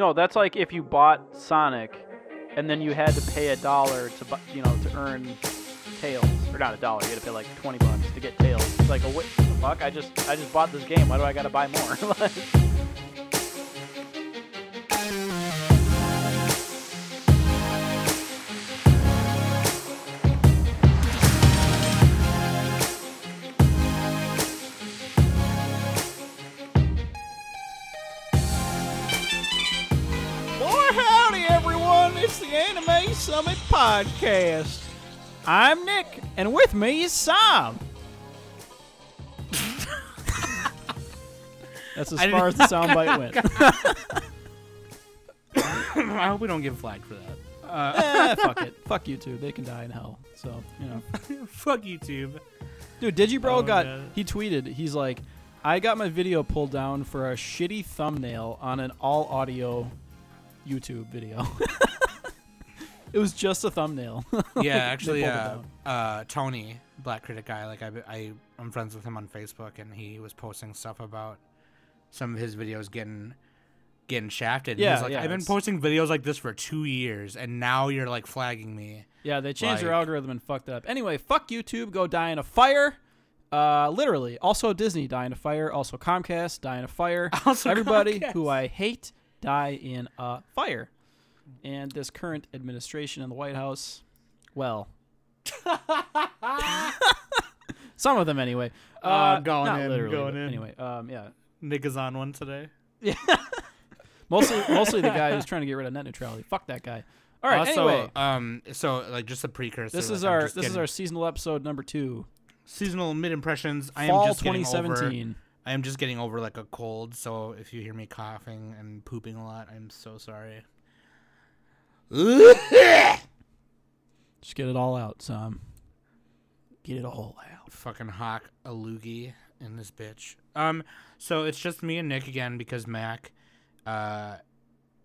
No, that's like if you bought Sonic, and then you had to pay a dollar to bu- you know to earn tails, or not a dollar. You had to pay like twenty bucks to get tails. It's like, oh, what the fuck? I just I just bought this game. Why do I gotta buy more? Like- Summit Podcast. I'm Nick, and with me is Sam. That's as I far as the soundbite went. I hope we don't get flagged for that. Uh, eh, fuck it. Fuck YouTube. They can die in hell. So, you know. fuck YouTube. Dude, Digibro Oh, got, God. he tweeted, he's like, I got my video pulled down for a shitty thumbnail on an all audio YouTube video. it was just a thumbnail. Yeah, actually, uh, uh, Tony, Black Critic guy, like I, I, I'm friends with him on Facebook, and he was posting stuff about some of his videos getting getting shafted. And Yeah, he's like, yeah, I've been posting videos like this for two years, and now you're like flagging me. Yeah, they changed their algorithm and fucked it up. Anyway, fuck YouTube. Go die in a fire. Uh, literally. Also Disney die in a fire. Also Comcast die in a fire. Also Everybody Comcast. who I hate die in a fire. And this current administration in the White House, well, some of them anyway. Uh, Uh, going not in, literally, going but in. Anyway, um, yeah. Nick is on one today. yeah. Mostly, mostly the guy who's trying to get rid of net neutrality. Fuck that guy. All right. also, anyway, um, so like just a precursor. this is like, I'm our just this is getting- our seasonal episode number two. seasonal mid impressions. I am just getting over. 2017. I am just getting over like a cold, so if you hear me coughing and pooping a lot, I'm so sorry. Just get it all out, Sam. Get it all out. Fucking hawk a loogie in this bitch. Um, so it's just me and Nick again because Mac, uh,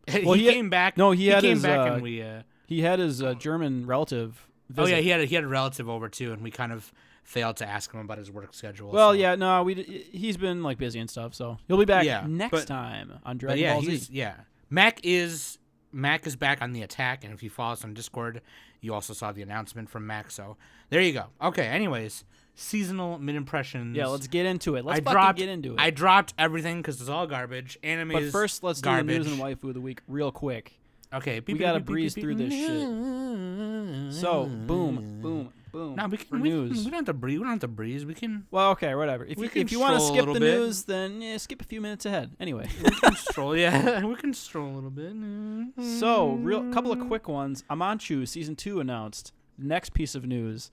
Well, he, he had- came back. no, he had came his, back uh, and we. Uh, He had his uh, German relative. oh yeah, he had a, he had a relative over too, and we kind of failed to ask him about his work schedule. Well, so- yeah, no, we he's been like busy and stuff, so he'll be back Yeah, next but- time on Dragon yeah, Ball Z. yeah. Mac is Mac is back on the attack, and if you follow us on Discord, you also saw the announcement from Mac. So there you go. Okay. Anyways, seasonal mid impressions. Yeah, let's get into it. Let's I fucking dropped. get into it. I dropped everything because it's all garbage. Anime but first, let's garbage. do the news and waifu of the week real quick. Okay, We gotta breeze through this shit. So, boom, boom, boom. No, we can. We, news. we don't have to breeze. We don't have to breeze. We can. Well, okay, whatever. If you, if you want to skip the bit. news, then yeah, skip a few minutes ahead. Anyway, We can stroll. Yeah, we can stroll a little bit. so real couple of quick ones. Amanchu season two announced. Next piece of news: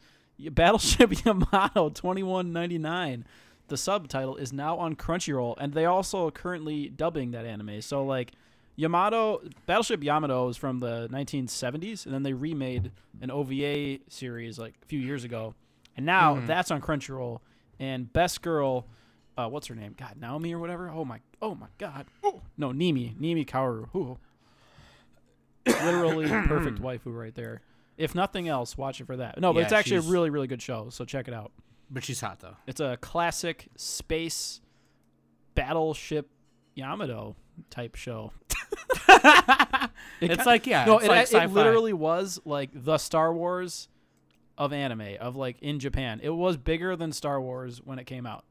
Battleship Yamato twenty one ninety nine. The subtitle is now on Crunchyroll, and they also are currently dubbing that anime. So like. Yamato Battleship Yamato is from the 1970s, and then they remade an OVA series like a few years ago, and now Mhm. that's on Crunchyroll. And Best Girl, uh, what's her name? God, Naomi or whatever. Oh my, oh my God. No, Nimi, Nimi Kaoru. Ooh. Literally perfect waifu right there. If nothing else, watch it for that. No, but Yeah, it's actually a really, really good show. So check it out. But she's hot though. It's a classic space battleship Yamato type show. It it's like yeah. no, it's it, like it literally was like the Star Wars of anime of like in Japan. It was bigger than Star Wars when it came out,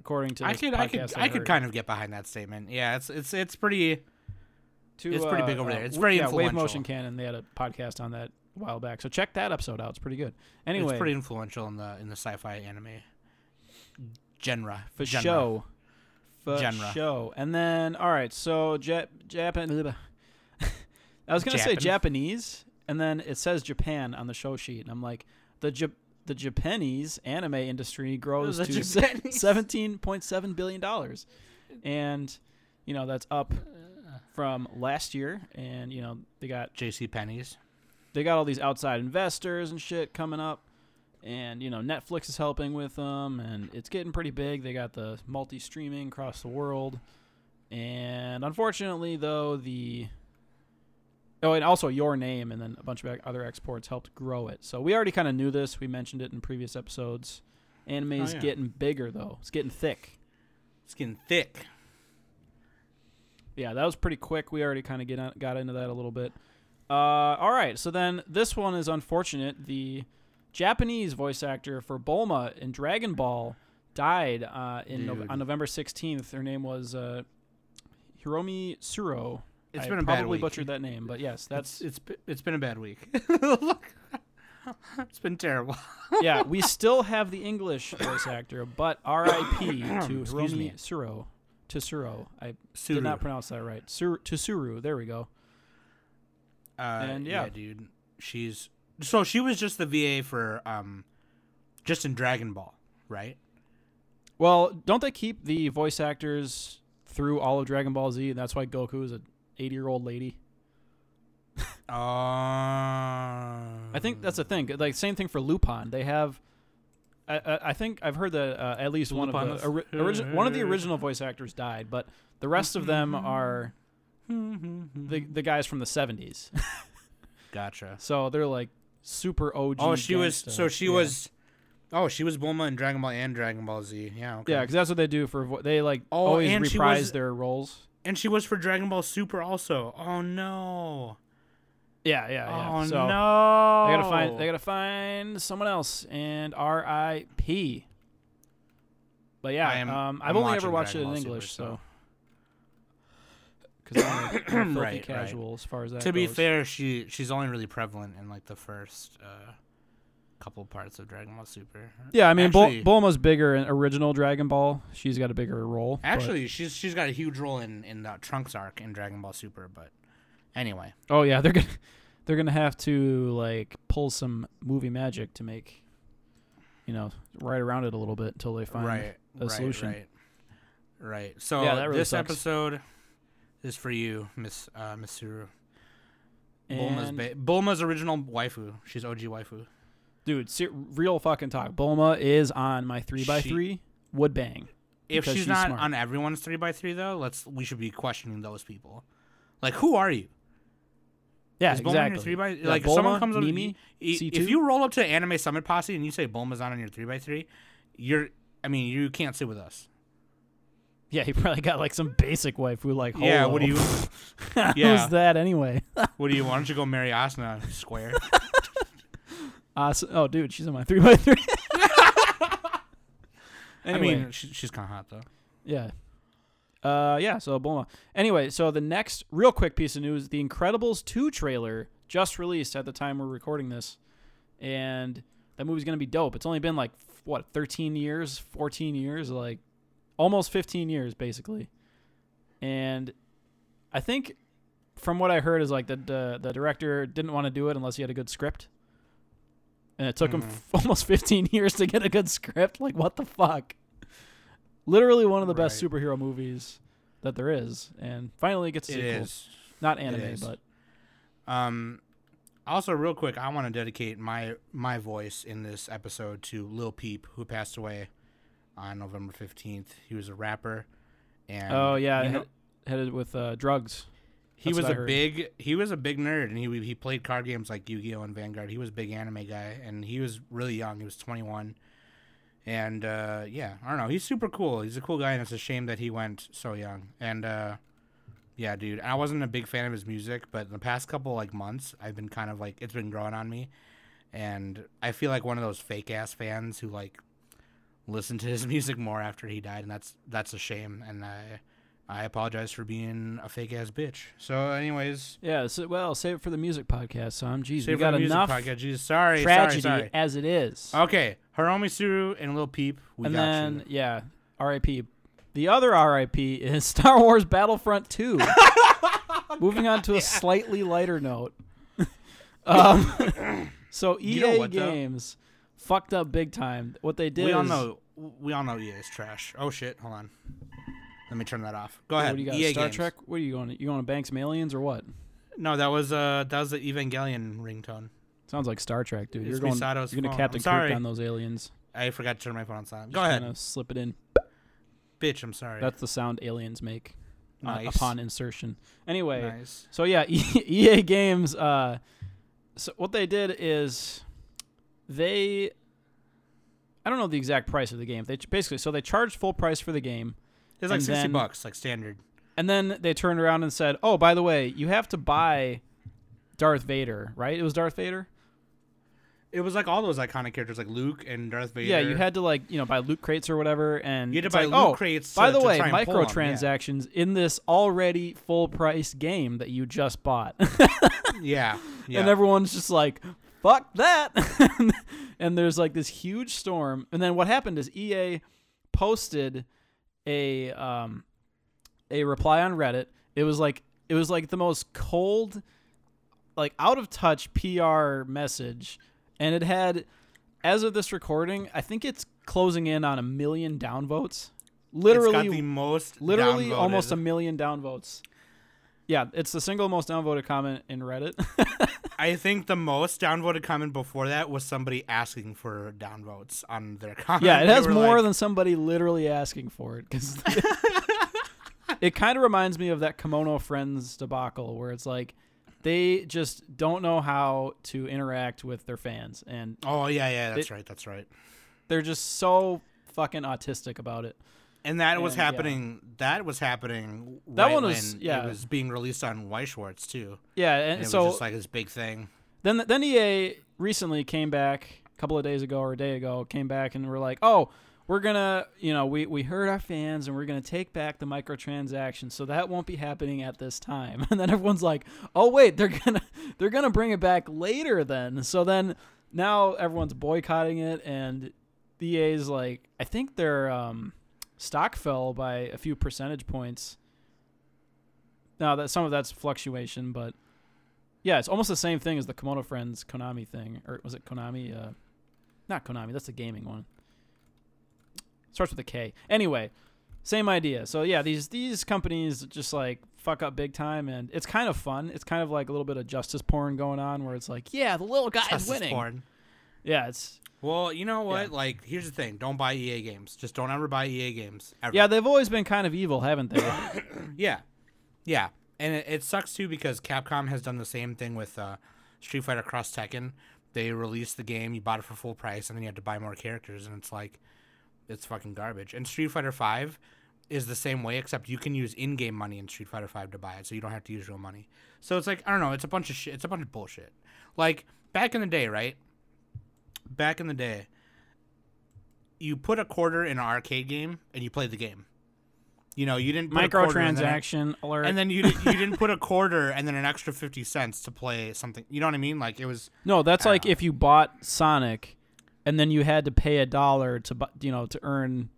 according to I could, I could, I could kind of get behind that statement. Yeah, it's, it's, it's pretty. To, it's pretty uh, big over uh, there. It's w- very yeah, Wave. Motion Cannon. They had a podcast on that a while back, so check that episode out. It's pretty good. Anyway, It's pretty influential in the in the sci-fi anime genre. for genre. show, for Genre. show, and then all right. So Jap Japan. I was gonna say Japanese, and then it says Japan on the show sheet, and I'm like, the Jap- the Japanese anime industry grows The to seventeen point seven billion dollars, and you know that's up from last year, and you know they got J.C. Penney's. they got all these outside investors and shit coming up and you know netflix is helping with them and it's getting pretty big they got the multi-streaming across the world and unfortunately though the oh and also your name and then a bunch of other exports helped grow it so we already kind of knew this we mentioned it in previous episodes anime is Oh, yeah. getting bigger though it's getting thick It's getting thick. yeah, that was pretty quick. We already kind of get on, got into that a little bit. Uh, all right, so then this one is unfortunate. The Japanese voice actor for Bulma in Dragon Ball died uh, in Dude. on November 16th. Her name was uh, Hiromi Suro. It's I been a bad probably week. butchered that name, but yes, that's it's it's it's been a bad week. it's been terrible. yeah. We still have the English voice actor, but R.I.P. to Excuse Hiromi me. Suro. Tsuru. I Suru. did not pronounce that right. Sur- Tsuru. There we go. Uh, And, yeah. dude, she's so she was just the VA for um, just in Dragon Ball, right? Well, don't they keep the voice actors through all of Dragon Ball Z, and that's why Goku is a 80 year old lady? Uh, I think that's a thing. Like same thing for Lupin. They have. I, I, I think I've heard that uh, at least one of is- the ori- origi- one of the original voice actors died, but the rest of them are the the guys from the 70s. gotcha. so they're like super OG. Oh, she was so she Yeah. was. Oh, she was Bulma in Dragon Ball and Dragon Ball Z. Yeah. Okay. Yeah, because that's what they do for. Vo- they like Oh, always reprise was- their roles. and she was for Dragon Ball Super also. Oh no. Yeah, yeah, yeah. Oh so no. They gotta find. They gotta find someone else. And R.I.P. But yeah, I am- um, I've I'm only ever watched Dragon it in Ball Super, English, so- so. Because I'm, a- I'm a filthy Right, right. casual as far as that to be fair, she she's only really prevalent in like the first uh, couple parts of Dragon Ball Super. Yeah, I mean, Bul- Bulma's bigger in original Dragon Ball. She's got a bigger role. but- actually, she's she's got a huge role in in the Trunks arc in Dragon Ball Super. But anyway, oh yeah, they're gonna they're gonna have to like pull some movie magic to make, you know, right around it a little bit until they find right, a right, solution. right, right. So Yeah, really this sucks. episode is for you, Miss uh, Miss Bulma's And- ba- Bulma's original waifu. She's OG waifu. dude, ser- real fucking talk. Bulma is on my three x She- three would bang. If Because she's, she's not smart. on everyone's three x three though, let's we should be questioning those people. Like, who are you? Yeah, Is Bulma on exactly. your three by Yeah, like if someone Bulma, comes up Mimi, y- C2? if you roll up to Anime Summit Posse and you say Bulma's not on your three x three, you're I mean you can't sit with us. Yeah, he probably got like some basic waifu like Yeah, what do you Who's that anyway? what do you why don't you go marry Asuna square? Oh, dude, she's on my three x three. Anyway, I mean she, she's kind of hot though. yeah. Uh, yeah. So Bulma. Anyway, so the next real quick piece of news: The Incredibles two trailer just released at the time we're recording this, and that movie's gonna be dope. It's only been like what 13 years, 14 years, like almost 15 years basically, and I think from what I heard is like the the, the director didn't want to do it unless he had a good script. And it took him Mhm. f- almost 15 years to get a good script. Like what the fuck? Literally one of the best superhero movies that there is, and finally it gets a It sequel. is. Not anime, but Um, also, real quick, I want to dedicate my my voice in this episode to Lil Peep, who passed away on November fifteenth. He was a rapper, and oh yeah, you know, headed with uh, drugs. he was a heard. big he was a big nerd, and he he played card games like Yu Gi Oh and Vanguard. He was a big anime guy, and he was really young. He was twenty one. And uh, yeah, I don't know. He's super cool. He's a cool guy, and it's a shame that he went so young. And uh, yeah, dude, I wasn't a big fan of his music, but the past couple like months, I've been kind of like it's been growing on me, and I feel like one of those fake ass fans who like listen to his music more after he died, and that's that's a shame. And I I apologize for being a fake ass bitch. So, anyways, Yeah, so, well, save it for the music podcast, So I'm Jesus. we got enough podcast. Jesus, sorry, tragedy sorry, sorry. as it is. Okay, Hiromi Suru and Lil Peep, we and got then you. yeah, R.I.P. The other R.I.P. is Star Wars Battlefront 2. Moving on to a slightly lighter note. um, so EA You know what? Games fucked up big time. What they did We all is- know we all know EA is trash. Oh shit, hold on. Let me turn that off. Go What ahead. do you got? EA Star games. Trek? What are you going? You going to Banks of Aliens or what? No, that was uh that was the Evangelion ringtone. Sounds like Star Trek, dude. It's You're going. Misato's You're gonna phone. Captain I'm sorry. Kirk on those aliens. I forgot to turn my phone on silent. Go Just ahead. kinda slip it in. Bitch, I'm sorry. That's the sound aliens make uh, nice. upon insertion. Anyway, nice. So yeah, EA Games. Uh, so what they did is they, I don't know the exact price of the game. They ch- basically so they charged full price for the game. It's like and sixty then- bucks, like standard. And then they turned around and said, "Oh, by the way, you have to buy Darth Vader, right? It was Darth Vader. It was like all those iconic characters, like Luke and Darth Vader. Yeah, you had to like you know buy loot crates or whatever, and You had to buy like, loot oh, crates By to- the way, try and pull 'em, yeah. microtransactions in this already full price game that you just bought, Yeah, yeah. and everyone's just like, "Fuck that!" and there's like this huge storm, and then what happened is EA posted a um a reply on Reddit. It was like it was like the most cold, like out of touch PR message, and it had, as of this recording, I think it's closing in on a million downvotes. It's Literally, got the most literally downvoted. almost a million downvotes. Yeah, it's the single most downvoted comment in Reddit. I think the most downvoted comment before that was somebody asking for downvotes on their comment. yeah, it They has more like, than somebody literally asking for it because it kind of reminds me of that Kemono Friends debacle where it's like they just don't know how to interact with their fans and Oh yeah, yeah, that's It- right, that's right. they're just so fucking autistic about it. And that was And, yeah. happening. That was happening. That right one was- when yeah. It was being released on Schwartz too. Yeah, And and it so was just like this big thing. Then then EA recently came back a couple of days ago or a day ago came back and were like, "Oh, we're gonna, you know, we we heard our fans and we're gonna take back the microtransactions, so that won't be happening at this time." And then everyone's like, "Oh wait, they're gonna they're gonna bring it back later then." So then now everyone's boycotting it, and EA's like, I think their um, stock fell by a few percentage points. Now that some of that's fluctuation, but yeah, it's almost the same thing as the Kemono Friends Konami thing, or was it Konami? Uh, not Konami. That's the gaming one. Starts with a K. Anyway, same idea. So yeah, these these companies just like fuck up big time, and it's kind of fun. It's kind of like a little bit of justice porn going on, where it's like, yeah, the little guy's Justice winning. porn. Yeah, it's Well, you know what? Yeah. Like, here's the thing: don't buy EA games. Just don't ever buy EA games. Ever. yeah, they've always been kind of evil, haven't they? Yeah, yeah, and it, it sucks too because Capcom has done the same thing with uh, Street Fighter Cross Tekken. They released the game, you bought it for full price, and then you had to buy more characters, and it's like, it's fucking garbage. And Street Fighter Five is the same way, except you can use in-game money in Street Fighter Five to buy it, so you don't have to use real money. So it's like I don't know, it's a bunch of shit. It's a bunch of bullshit. Like back in the day, right? Back in the day, you put a quarter in an arcade game and you played the game. You know, you didn't put a quarter and then- Microtransaction alert. and then you you didn't put a quarter and then an extra fifty cents to play something. You know what I mean? Like it was no, that's like know. if you bought Sonic, and then you had to pay a dollar to, you know, to earn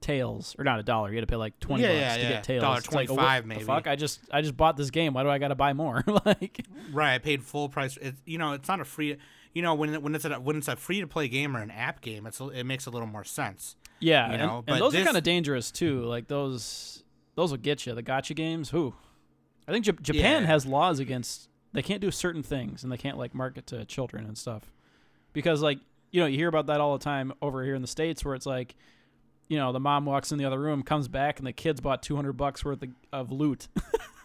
Tails, or not a dollar. You had to pay like twenty Yeah, bucks yeah, to yeah. get Tails. Dollar It's like, oh, what 25 the maybe. Fuck, I just I just bought this game. Why do I got to buy more? like, right. I paid full price. It, you know, it's not a free. You know, when when it's a when it's a free to play game or an app game, it's it makes a little more sense. yeah, You know, and but those are kind of dangerous too. Like those those will get you. The gotcha games. Who? I think Jap- Japan Yeah. has laws against they can't do certain things and they can't like market to children and stuff because like you know you hear about that all the time over here in the states where it's like you know the mom walks in the other room comes back and the kids bought 200 bucks worth of, of loot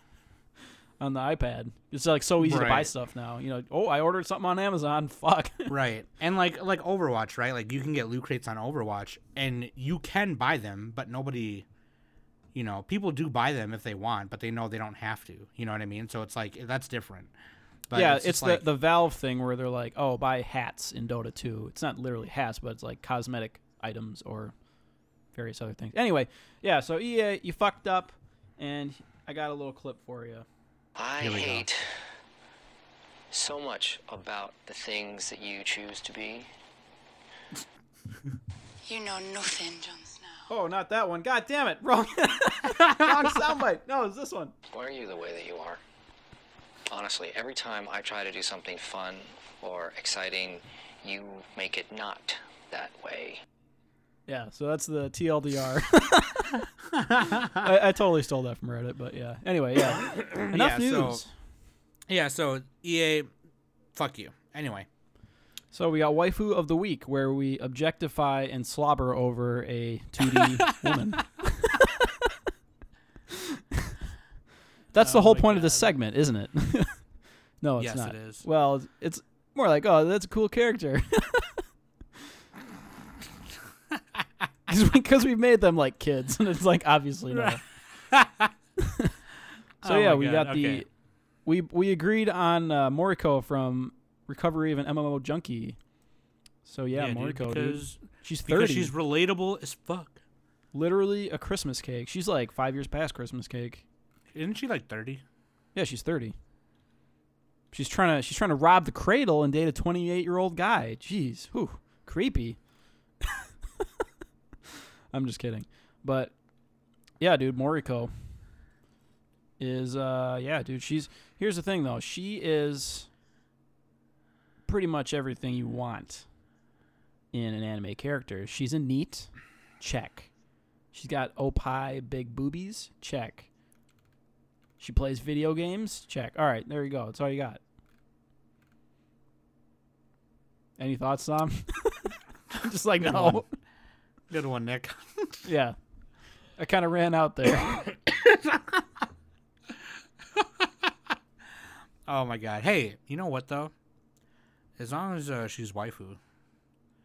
on the ipad it's like so easy to buy Right. stuff now you know oh i ordered something on amazon fuck right. And like like Overwatch, right? Like you can get loot crates on Overwatch, and you can buy them, but nobody. You know, people do buy them if they want, but they know they don't have to. You know what I mean? So it's like that's different. But yeah it's, just the, like, the valve thing where they're like oh buy hats in dota 2 it's not literally hats but it's like cosmetic items or various other things anyway yeah so ea you fucked up and i got a little clip for you I Here we go. hate so much about the things that you choose to be. You know nothing, Jon Snow. Oh, not that one. God damn it. Wrong. Wrong soundbite. No, it's this one. Why are you the way that you are? Honestly, every time I try to do something fun or exciting, you make it not that way. Yeah, so that's the TLDR. I, I totally stole that from Reddit, but yeah. Anyway, yeah. Enough Yeah, so- news. yeah. So EA, fuck you. Anyway. So we got waifu of the week, where we objectify and slobber over a 2D woman. That's the Oh whole my point of this segment, isn't it? no, it's Yes, not. it is. Well, it's- it's more like, oh, that's a cool character. Because we, have made them like kids, and it's like obviously no. So Oh yeah, we got the we we agreed on uh, Moriko from Recovery of an MMO Junkie. So yeah, dude, Moriko, dude. because She's because thirty. she's relatable as fuck. literally a Christmas cake. She's like five years past Christmas cake. Isn't she like thirty? Yeah, she's thirty. She's trying to she's trying to rob the cradle and date a twenty eight year old guy. Jeez, whew, creepy. I'm just kidding, but yeah, dude, Moriko is uh yeah, dude. She's here's the thing though. She is pretty much everything you want in an anime character. She's a NEET, check. She's got opie big boobies, check. She plays video games, check. All right, there you go. That's all you got. Any thoughts, Tom? Just like Good no. Good one, Nick. Yeah. I kind of ran out there. Oh my god. Hey, you know what though? As long as uh, she's waifu.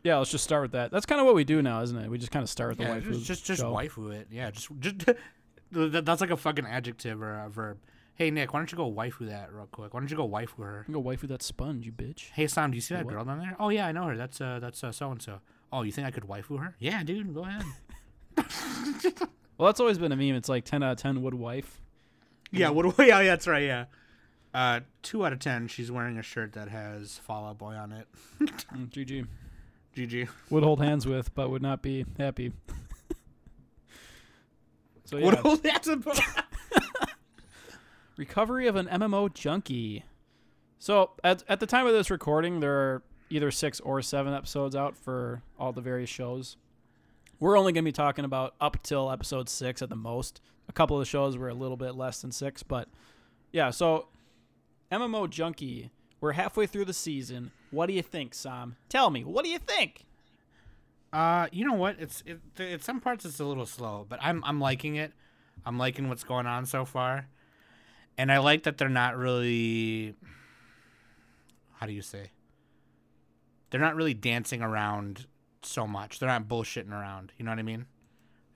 yeah, let's just start with that. That's kind of what we do now, isn't it? We just kind of start with the Yeah, waifu. just just, just waifu it. Yeah, just just that's like a fucking adjective or a verb. Hey Nick, why don't you go waifu that real quick? Why don't you go waifu her? Go waifu that sponge, you bitch. Hey Sam, do you see that What? girl down there? Oh yeah, I know her. That's uh that's uh so and so. Oh, you think I could waifu her? Yeah, dude, go ahead. Well, that's always been a meme. It's like 10 out of 10 would wife. yeah, what? Yeah, that's right. Yeah. Uh, two out of ten. She's wearing a shirt that has Fall Out Boy on it. Mm, GG. GG. Would hold hands with, but would not be happy. so yeah. What? else that's about? Recovery of an MMO junkie. So at at the time of this recording, there are either six or seven episodes out for all the various shows. We're only going to be talking about up till episode six at the most. A couple of the shows were a little bit less than six, but yeah. So MMO junkie. We're halfway through the season. What do you think, Sam? Tell me. What do you think? Uh, you know what? It's it, th- some parts it's a little slow, but I'm I'm liking it. I'm liking what's going on so far, and I like that they're not really. How do you say? They're not really dancing around so much. They're not bullshitting around. You know what I mean?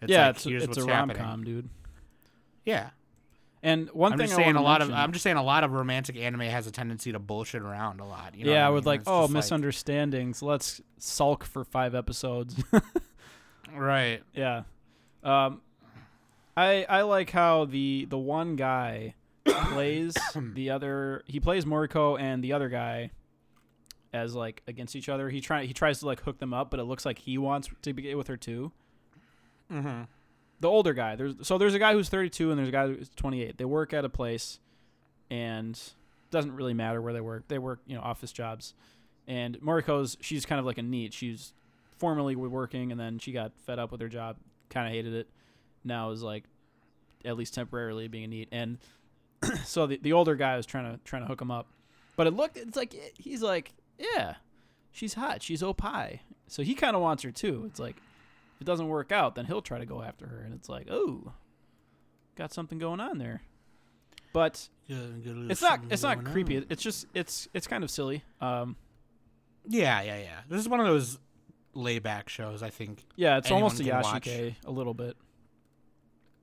It's yeah, like, it's, here's it's a rom com, dude. Yeah, And one I'm thing just saying a lot of I'm just saying a lot of romantic anime has a tendency to bullshit around a lot. You know yeah, I with like, It's oh, misunderstandings. Let's sulk for five episodes. right. yeah. Um, I I like how the the one guy plays the other. He plays Moriko and the other guy as like against each other. He try he tries to like hook them up, but it looks like he wants to be with her too. Mm-hmm. The older guy. There's so there's a guy who's 32 and there's a guy who's 28. They work at a place, and doesn't really matter where they work. They work you know office jobs, and Moriko's she's kind of like a NEET. She's formerly working and then she got fed up with her job, kind of hated it. Now is like at least temporarily being a NEET. And so the the older guy was trying to trying to hook him up, but it looked it's like he's like yeah, she's hot, she's opie. So he kind of wants her too. It's like if it doesn't work out, then he'll try to go after her, and it's like oh, got something going on there. But it's not it's not creepy. It's just it's it's kind of silly. Um, Yeah, yeah, yeah. This is one of those layback shows. I think. yeah, it's almost a can watch. A little bit,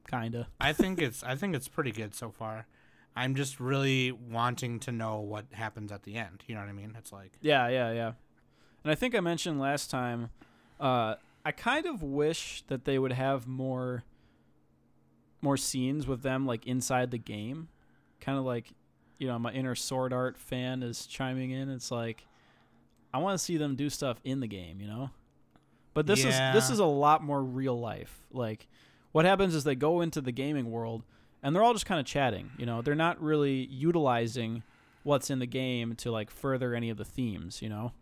kinda. I think it's. I think it's pretty good so far. I'm just really wanting to know what happens at the end. You know what I mean? It's like. Yeah, yeah, yeah. And I think I mentioned last time, uh, I kind of wish that they would have more more scenes with them like inside the game. Kind of like, you know, my inner sword art fan is chiming in. It's like I want to see them do stuff in the game, you know? But this is this is a lot more real life. Like what happens is they go into the gaming world and they're all just kind of chatting, you know? They're not really utilizing what's in the game to like further any of the themes, you know?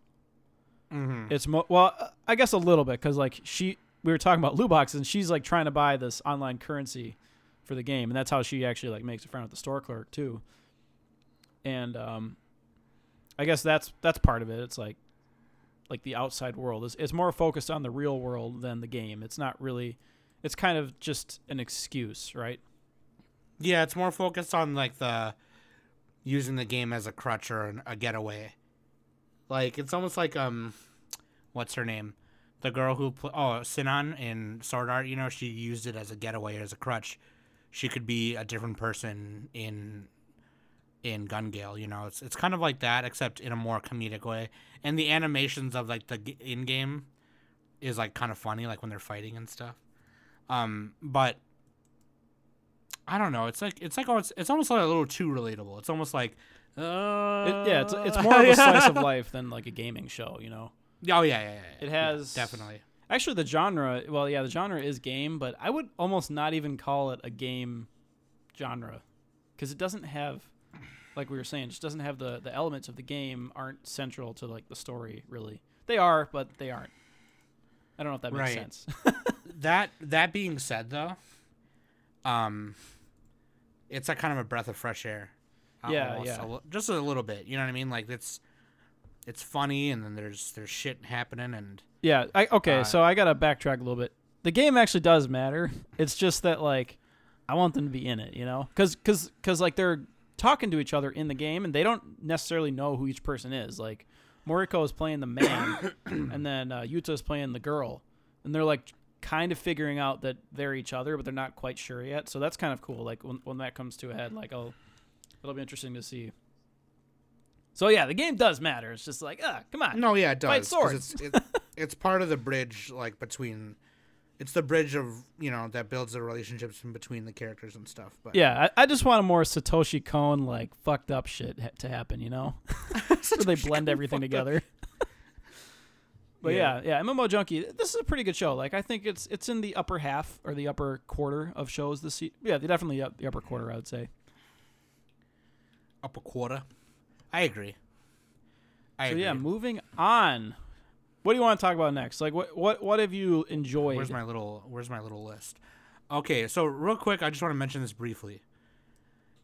Mm-hmm. It's mo- well, I guess a little bit because like she, we were talking about loot boxes, and she's like trying to buy this online currency for the game, and that's how she actually like makes a friend with the store clerk too. And um, I guess that's that's part of it. It's like like the outside world is it's more focused on the real world than the game. It's not really. It's kind of just an excuse, right? Yeah, it's more focused on like the using the game as a crutch or a getaway. Like it's almost like um, what's her name? The girl who pl- oh Sinon in Sword Art. You know she used it as a getaway as a crutch. she could be a different person in in Gun Gale. You know, it's it's kind of like that, except in a more comedic way. And the animations of like the in game is like kind of funny, like when they're fighting and stuff. Um, but I don't know. It's like it's like it's it's almost like a little too relatable. It's almost like uh, It, yeah, it's, it's more of a slice of life than like a gaming show. You know, Oh yeah, yeah, yeah. yeah. It Yeah, has- definitely. actually the genre. Well, yeah, the genre is game, but I would almost not even call it a game genre because it doesn't have, like we were saying, it just doesn't have the the elements of the game aren't central to like the story. Really, they are, but they aren't. I don't know if that makes Right. sense. That that being said, though, um, it's like kind of a breath of fresh air. uh, Yeah, almost yeah. a just a little bit. You know what I mean? Like it's it's funny, and then there's there's shit happening, and Yeah. I, okay. Uh, so I gotta backtrack a little bit. The game actually does matter. It's just that like I want them to be in it, you know, because because because like they're talking to each other in the game, and they don't necessarily know who each person is. Like Moriko is playing the man, and then uh, Yuta is playing the girl, and they're like kind of figuring out that they're each other, but they're not quite sure yet. So that's kind of cool. Like when when that comes to a head, like oh, it'll be interesting to see. So yeah, the game does matter. It's just like ah, come on. no, yeah, it does. Fight swords. It's, it, it's part of the bridge, like between. It's the bridge of you know that builds the relationships in between the characters and stuff. But Yeah, I, I just want a more Satoshi Kon like fucked up shit ha- to happen, you know, where they blend everything together. But yeah. yeah, MMO Junkie. This is a pretty good show. Like I think it's it's in the upper half or the upper quarter of shows this season. Yeah, definitely up the upper quarter. I would say. Upper quarter. I agree. I So agree. yeah, moving on. What do you want to talk about next? Like what what what have you enjoyed? Where's my little Where's my little list? Okay, so real quick, I just want to mention this briefly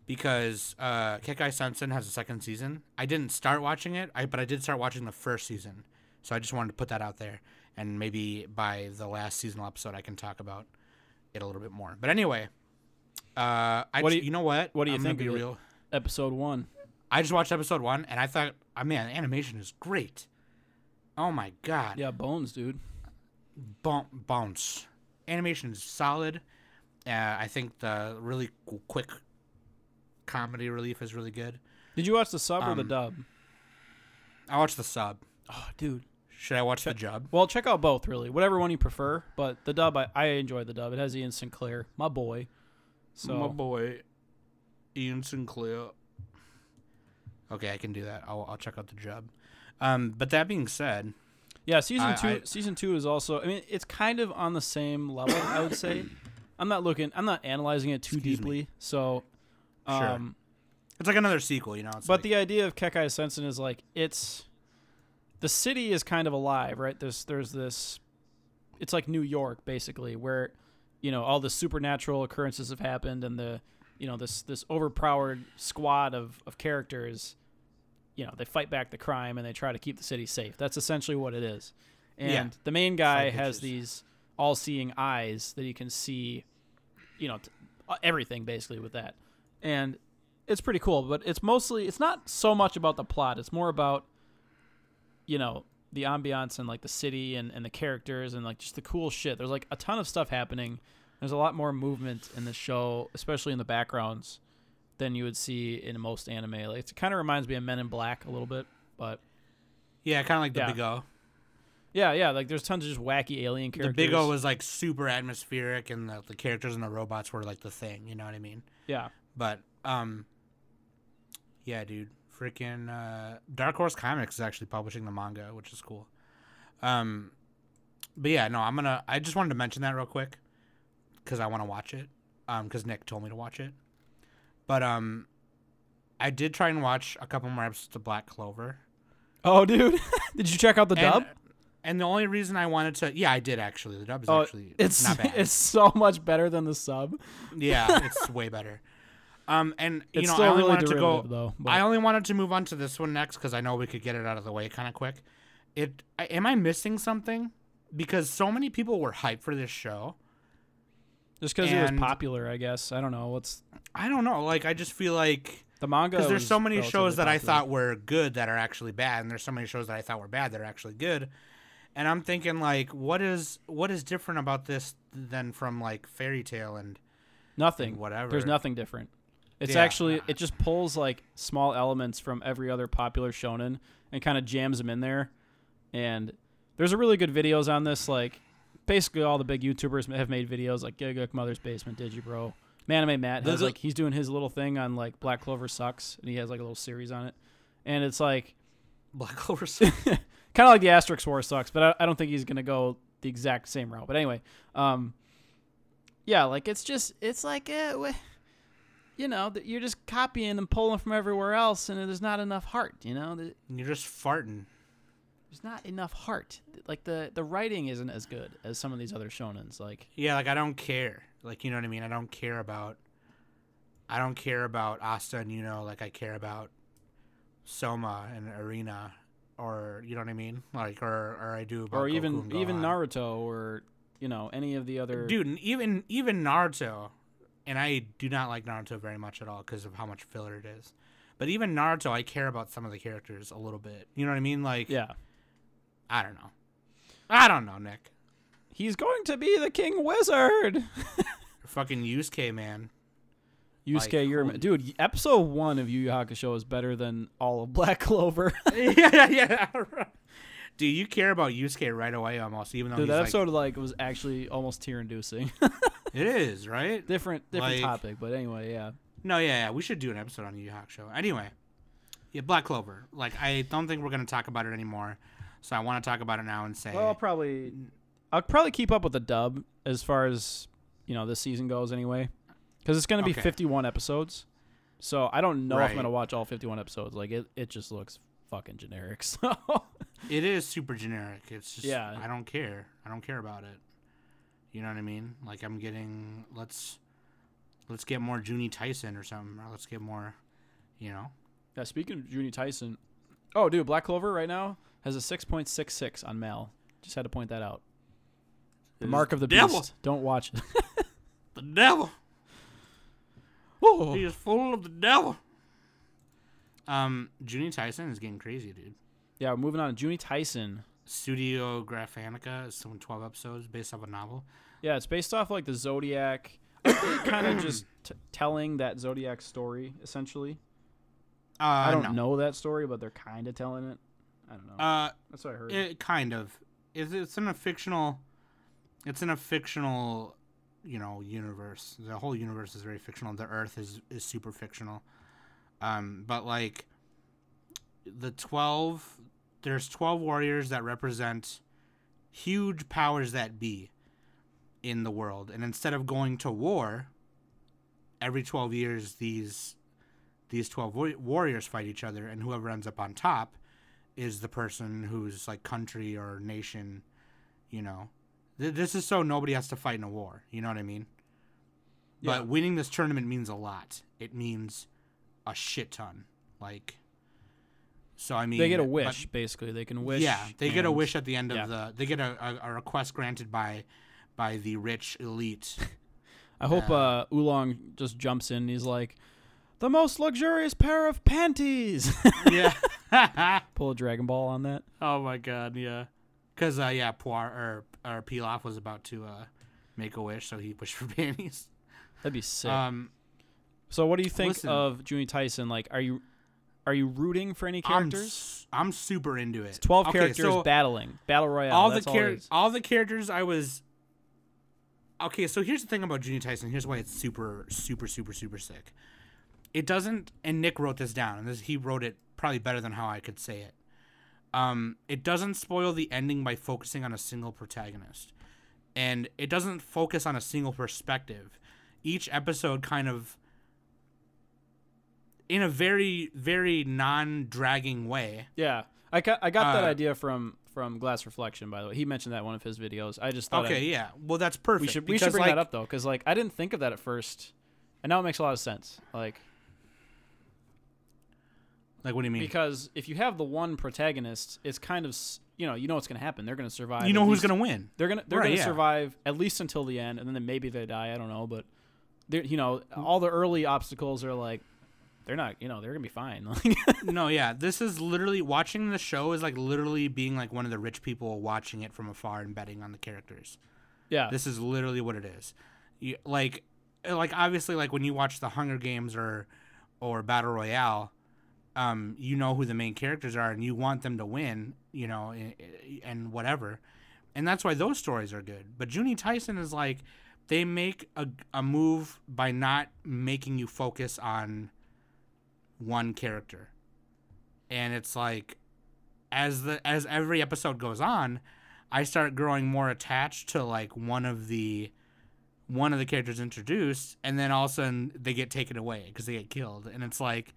because uh, Kekkai Sensen has a second season. I didn't start watching it, I but I did start watching the first season. So I just wanted to put that out there, and maybe by the last seasonal episode, I can talk about it a little bit more. But anyway, uh, I What do you- you know what? what do you I'm think Be of real. Episode one. I just watched episode one, and I thought, oh, man, animation is great. Oh my god. Yeah, Bones, dude. bon- bounce. Animation is solid. Uh, I think the really quick comedy relief is really good. Did you watch the sub or the Um, dub? I watched the sub. Oh, dude. Should I watch the dub? Well, check out both really, whatever one you prefer. But the dub, I, I enjoy the dub. It has Ian Sinclair, my boy. So My boy, Ian Sinclair. Okay, I can do that. I'll, I'll check out the dub. Um, but that being said, yeah, season I- two. I- season two is also. I mean, it's kind of on the same level. I would say. I'm not looking. I'm not analyzing it too Excuse me. deeply. So, Sure. um, it's like another sequel, you know. It's but like, the idea of Kekkai Sensen is like it's the city is kind of alive, right? There's there's this it's like New York basically where you know all the supernatural occurrences have happened and the you know this this overpowered squad of of characters you know they fight back the crime and they try to keep the city safe. That's essentially what it is. And Yeah. the main guy has bitches. these all-seeing eyes that he can see you know t- uh, everything basically with that. And it's pretty cool, but it's mostly it's not so much about the plot. It's more about you know the ambiance and like the city and, and the characters and like just the cool shit. There's like a ton of stuff happening. There's a lot more movement in the show, especially in the backgrounds, than you would see in most anime. Like it kind of reminds me of Men in Black a little bit, but yeah, kind of like the Yeah. Big O. yeah, yeah. Like there's tons of just wacky alien characters. The. Big O was like super atmospheric, and the, the characters and the robots were like the thing. You know what I mean? yeah, But um, yeah, dude, freaking uh, Dark Horse Comics is actually publishing the manga, which is cool. Um, but yeah, no, I'm gonna. I just wanted to mention that real quick because I want to watch it. Um, because Nick told me to watch it. But um, I did try and watch a couple more episodes of Black Clover. Oh, dude, did you check out the And- dub? And the only reason I wanted to, yeah, I did actually. The dub is Oh, actually it's not bad. it's so much better than the sub. Yeah, it's way better. Um, and you It's know, I only really wanted to go. though, but- I only wanted to move on to this one next because I know we could get it out of the way kind of quick. It I, am I missing something? Because so many people were hyped for this show. Just because it was popular, I guess. I don't know what's I don't know. Like I just feel like the manga. because there's so many shows that I thought were good that are actually bad, and there's so many shows that I thought were bad that are actually good. And I'm thinking like, what is what is different about this than from like Fairy Tail and Nothing. whatever. There's nothing different. It's Yeah. actually it just pulls like small elements from every other popular shonen and kind of jams them in there. And there's a really good videos on this. Like basically all the big YouTubers have made videos like Gigguk Mother's Basement, Digibro. Manime Matt has like he's doing his little thing on like Black Clover sucks and he has like a little series on it. And it's like Black Clover. Sucks. kind of like the Asterisk War sucks, but I, I don't think he's gonna go the exact same route. But anyway, um, yeah, like it's just it's like uh, you know that you're just copying and pulling from everywhere else, and there's not enough heart. You know, There- You're just farting. there's not enough heart. Like the the writing isn't as good as some of these other shonens. Like Yeah, like I don't care. Like you know what I mean? I don't care about I don't care about Asta and you know, like I care about Soma and Erina or you know what I mean? Like or or I do about or Goku even even Naruto or you know any of the other Dude, even even Naruto and I do not like Naruto very much at all because of how much filler it is. But even Naruto, I care about some of the characters a little bit. You know what I mean? Like, yeah. I don't know. I don't know, Nick. He's going to be the king wizard. Fucking Yusuke, man. Yusuke, Like, you're dude. Episode one of Yu Yu Hakusho is better than all of Black Clover. yeah, yeah. right. Dude, you care about Yusuke right away almost, even though Dude, that like, episode like was actually almost tear inducing. it is right. different different Like- topic, but anyway, yeah. No, yeah, yeah, we should do an episode on the Yu Yu Show. Anyway, yeah, Black Clover. Like, I don't think we're gonna talk about it anymore, so I want to talk about it now and say, Well, I'll probably I'll probably keep up with the dub as far as you know this season goes anyway, because it's gonna be Okay. 51 episodes. So I don't know if I'm gonna watch all 51 episodes. Like it, it just looks fucking generic. So it is super generic. It's just, Yeah. I don't care. I don't care about it. You know what I mean? Like, I'm getting let's let's get more Juuni Taisen or something, or let's get more, you know. yeah, speaking of Juuni Taisen, oh dude, Black Clover right now has a 6.66 on Mal. Just had to point that out. The It mark of the devil. beast. Don't watch it. The devil. oh. He is full of the devil. Um, Juuni Taisen is getting crazy, dude. Yeah, moving on to Juuni Taisen. Studio Graphinica is doing 12 episodes based off a novel. Yeah, it's based off like the Zodiac, kind of just t- telling that Zodiac story essentially. Uh, I don't no. know that story, but they're kind of telling it. I don't know. Uh, That's what I heard. it kind of. It's, it's in a fictional. It's in a fictional, you know, universe. The whole universe is very fictional. The Earth is is super fictional. Um, but like, the twelve, there's twelve warriors that represent huge powers that be in the world, and instead of going to war, every twelve years these these twelve wa- warriors fight each other, and whoever ends up on top is the person whose like country or nation, you know. Th- this is so nobody has to fight in a war. You know what I mean? Yeah. But winning this tournament means a lot. It means a shit ton. Like, so I mean, they get a but- wish, basically. They can wish. yeah, they get a wish at the end of yeah. the. They get a, a, a request granted by by the rich elite. I hope uh, Oolong just jumps in. and He's like, the most luxurious pair of panties. yeah. Pull a Dragon Ball on that. oh my god, yeah. Because uh, yeah, Poir or or Pilaf was about to uh, make a wish, so he wished for panties. That'd be sick. Um, so, what do you think listen. of Juuni Taisen? Like, are you are you rooting for any I'm characters? s- I'm super into it. It's 12 Okay, characters so battling battle royale. all the That's all, all the characters I was. Okay, so here's the thing about Juuni Taisen. Here's why it's super, super, super, super sick. It doesn't, and Nick wrote this down, and this, he wrote it probably better than how I could say it. Um, it doesn't spoil the ending by focusing on a single protagonist, and it doesn't focus on a single perspective. Each episode kind of, in a very, very non-dragging way, Yeah, I got I got that Uh, idea from from Glass Reflection. By the way, he mentioned that in one of his videos. I just thought Okay, I'd- yeah. Well, that's perfect. we should we should bring like, that up though, because like I didn't think of that at first, and now it makes a lot of sense. Like Like, what do you mean? because if you have the one protagonist, it's kind of you know you know what's gonna happen. They're gonna survive. you know who's least- gonna win. They're gonna they're Right, gonna yeah. survive at least until the end, and then maybe they die. I don't know, but you know all the early obstacles are like they're not you know they're gonna be fine. No, yeah. This is literally watching the show is like literally being like one of the rich people watching it from afar and betting on the characters. yeah, This is literally what it is. You, like, eh, like obviously like when you watch the Hunger Games or or Battle Royale, um, you know who the main characters are and you want them to win, you know, and, and whatever. And that's why those stories are good. But Juuni Taisen is like they make a, a move by not making you focus on one character. And it's like as the as every episode goes on, I start growing more attached to like one of the one of the characters introduced and then all of a sudden they get taken away because they get killed and it's like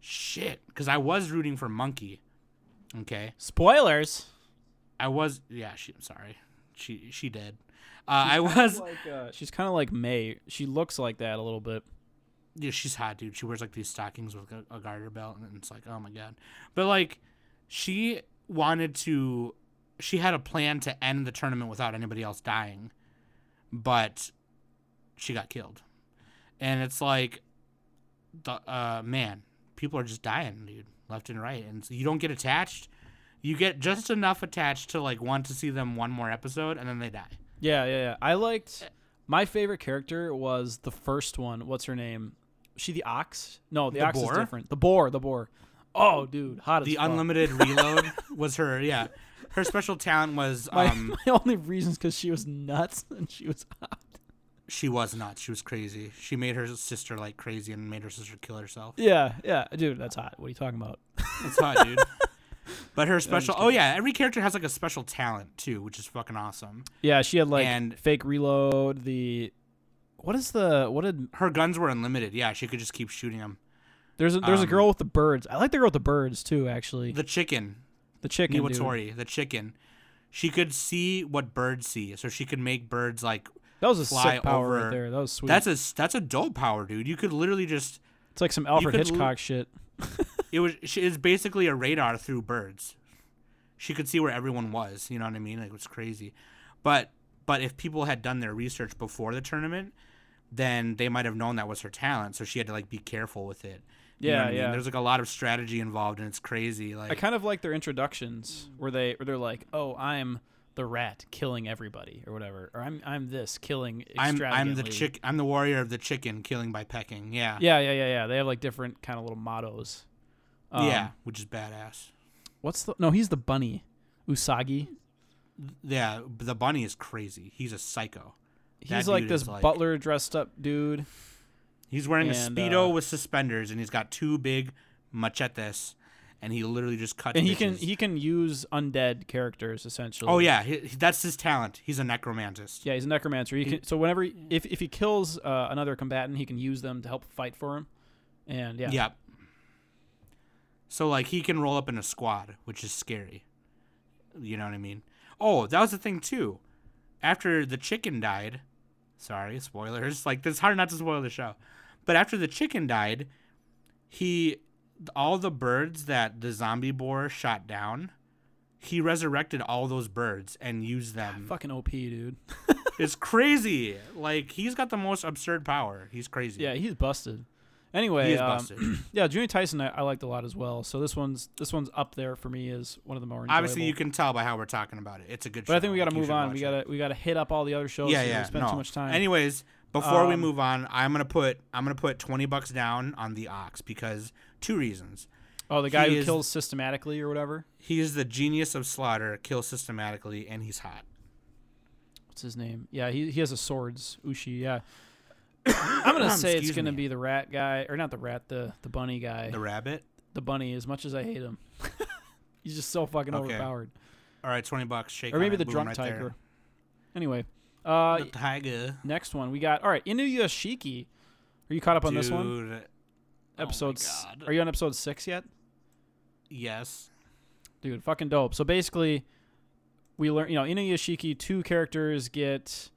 shit because i was rooting for monkey okay Spoilers. i was yeah she, i'm sorry she she did uh, i was Like, uh, she's kind of like May. She looks like that a little bit. Yeah she's hot dude she wears like these stockings with a, a garter belt and it's like oh my god but like she wanted to she had a plan to end the tournament without anybody else dying but she got killed and it's like the uh man people are just dying dude left and right and so you don't get attached you get just enough attached to like want to see them one more episode and then they die Yeah, yeah, yeah. I liked my favorite character was the first one. What's her name? She the ox? No, the, The ox boar? is different. The boar, the boar. Oh, dude, hot as the unlimited reload was her yeah her special talent was My, um my only reason is because she was nuts and she was hot. She was nuts. She was crazy. She made her sister like crazy and made her sister kill herself. Yeah, yeah, dude, that's hot. What are you talking about? That's hot, dude. But her special oh yeah, every character has like a special talent too, which is fucking awesome. Yeah, she had like And- fake reload. The what is the what did Her guns were unlimited. Yeah, she could just keep shooting them. there's a, there's a Um, girl with the birds. I like the girl with the birds too. Actually, the, chicken. The chicken, chicken. dude. The chicken. She could see what birds see, so she could make birds like. That was a fly sick power over- right there. That was sweet. That's a that's a dope power, dude. You could literally just. it's like some Alfred could l- Hitchcock shit. It was she is basically a radar through birds. She could see where everyone was. You know what I mean? Like it was crazy. But but if people had done their research before the tournament, then they might have known that was her talent. So she had to like be careful with it. You know Yeah, I mean? yeah. There's like a lot of strategy involved, and it's crazy. Like I kind of like their introductions where they where they're like, "Oh, I'm the rat killing everybody or whatever," or "I'm I'm this killing I'm I'm the extravagantly." chick. I'm the warrior of the chicken, killing by pecking. Yeah. Yeah, yeah, yeah, yeah. They have like different kind of little mottos. Um, yeah, which is badass. What's the no? He's the bunny, Usagi. Yeah, the bunny is crazy. He's a psycho. He's like this like- butler dressed up dude. He's wearing And, a speedo uh, with suspenders, and he's got two big machetes, and he literally just cuts. and he can he can use undead characters essentially. Oh yeah, he, he- that's his talent. He's a necromancist. yeah. He's a necromancer. He can so whenever he, if if he kills uh, another combatant, he can use them to help fight for him. And yeah, Yep. So like he can roll up in a squad, which is scary. You know what I mean? Oh, that was the thing too. After the chicken died, sorry, spoilers. Like it's hard not to spoil the show. But after the chicken died, he all the birds that the zombie boar shot down, he resurrected all those birds and used them. fucking OP, dude. It's crazy. Like he's got the most absurd power. He's crazy. yeah, he's busted. Anyway, he is um, busted. yeah, Juuni Taisen I, I liked a lot as well. So this one's this one's up there for me as one of the more enjoyable. Obviously, you can tell by how we're talking about it. It's a good show. But I think we got to move on. We got to we got to hit up all the other shows. yeah, so yeah. don't spend no. too much time. Anyways, before we Um, move on, I'm gonna put I'm gonna put twenty bucks down on the ox because two reasons. oh, the guy he who is- kills systematically or whatever. He is the genius of slaughter, kills systematically, and he's hot. What's his name? Yeah, he he has a swords. Ushi. Yeah. I'm gonna say it's Excuse gonna me. be the rat guy, or not the rat, the the bunny guy. The rabbit. The, bunny. As much as I hate him, he's just so fucking Okay. overpowered. All right, twenty bucks. Shake. Or maybe on the it, boom, drunk right tiger. there. Anyway, uh, the tiger. next one we got. All right, Inuyashiki. Are you caught up on this one? Dude, oh Episode. s- God. Are you on episode six yet? Yes. dude fucking dope so basically we learn you know inuyashiki two characters get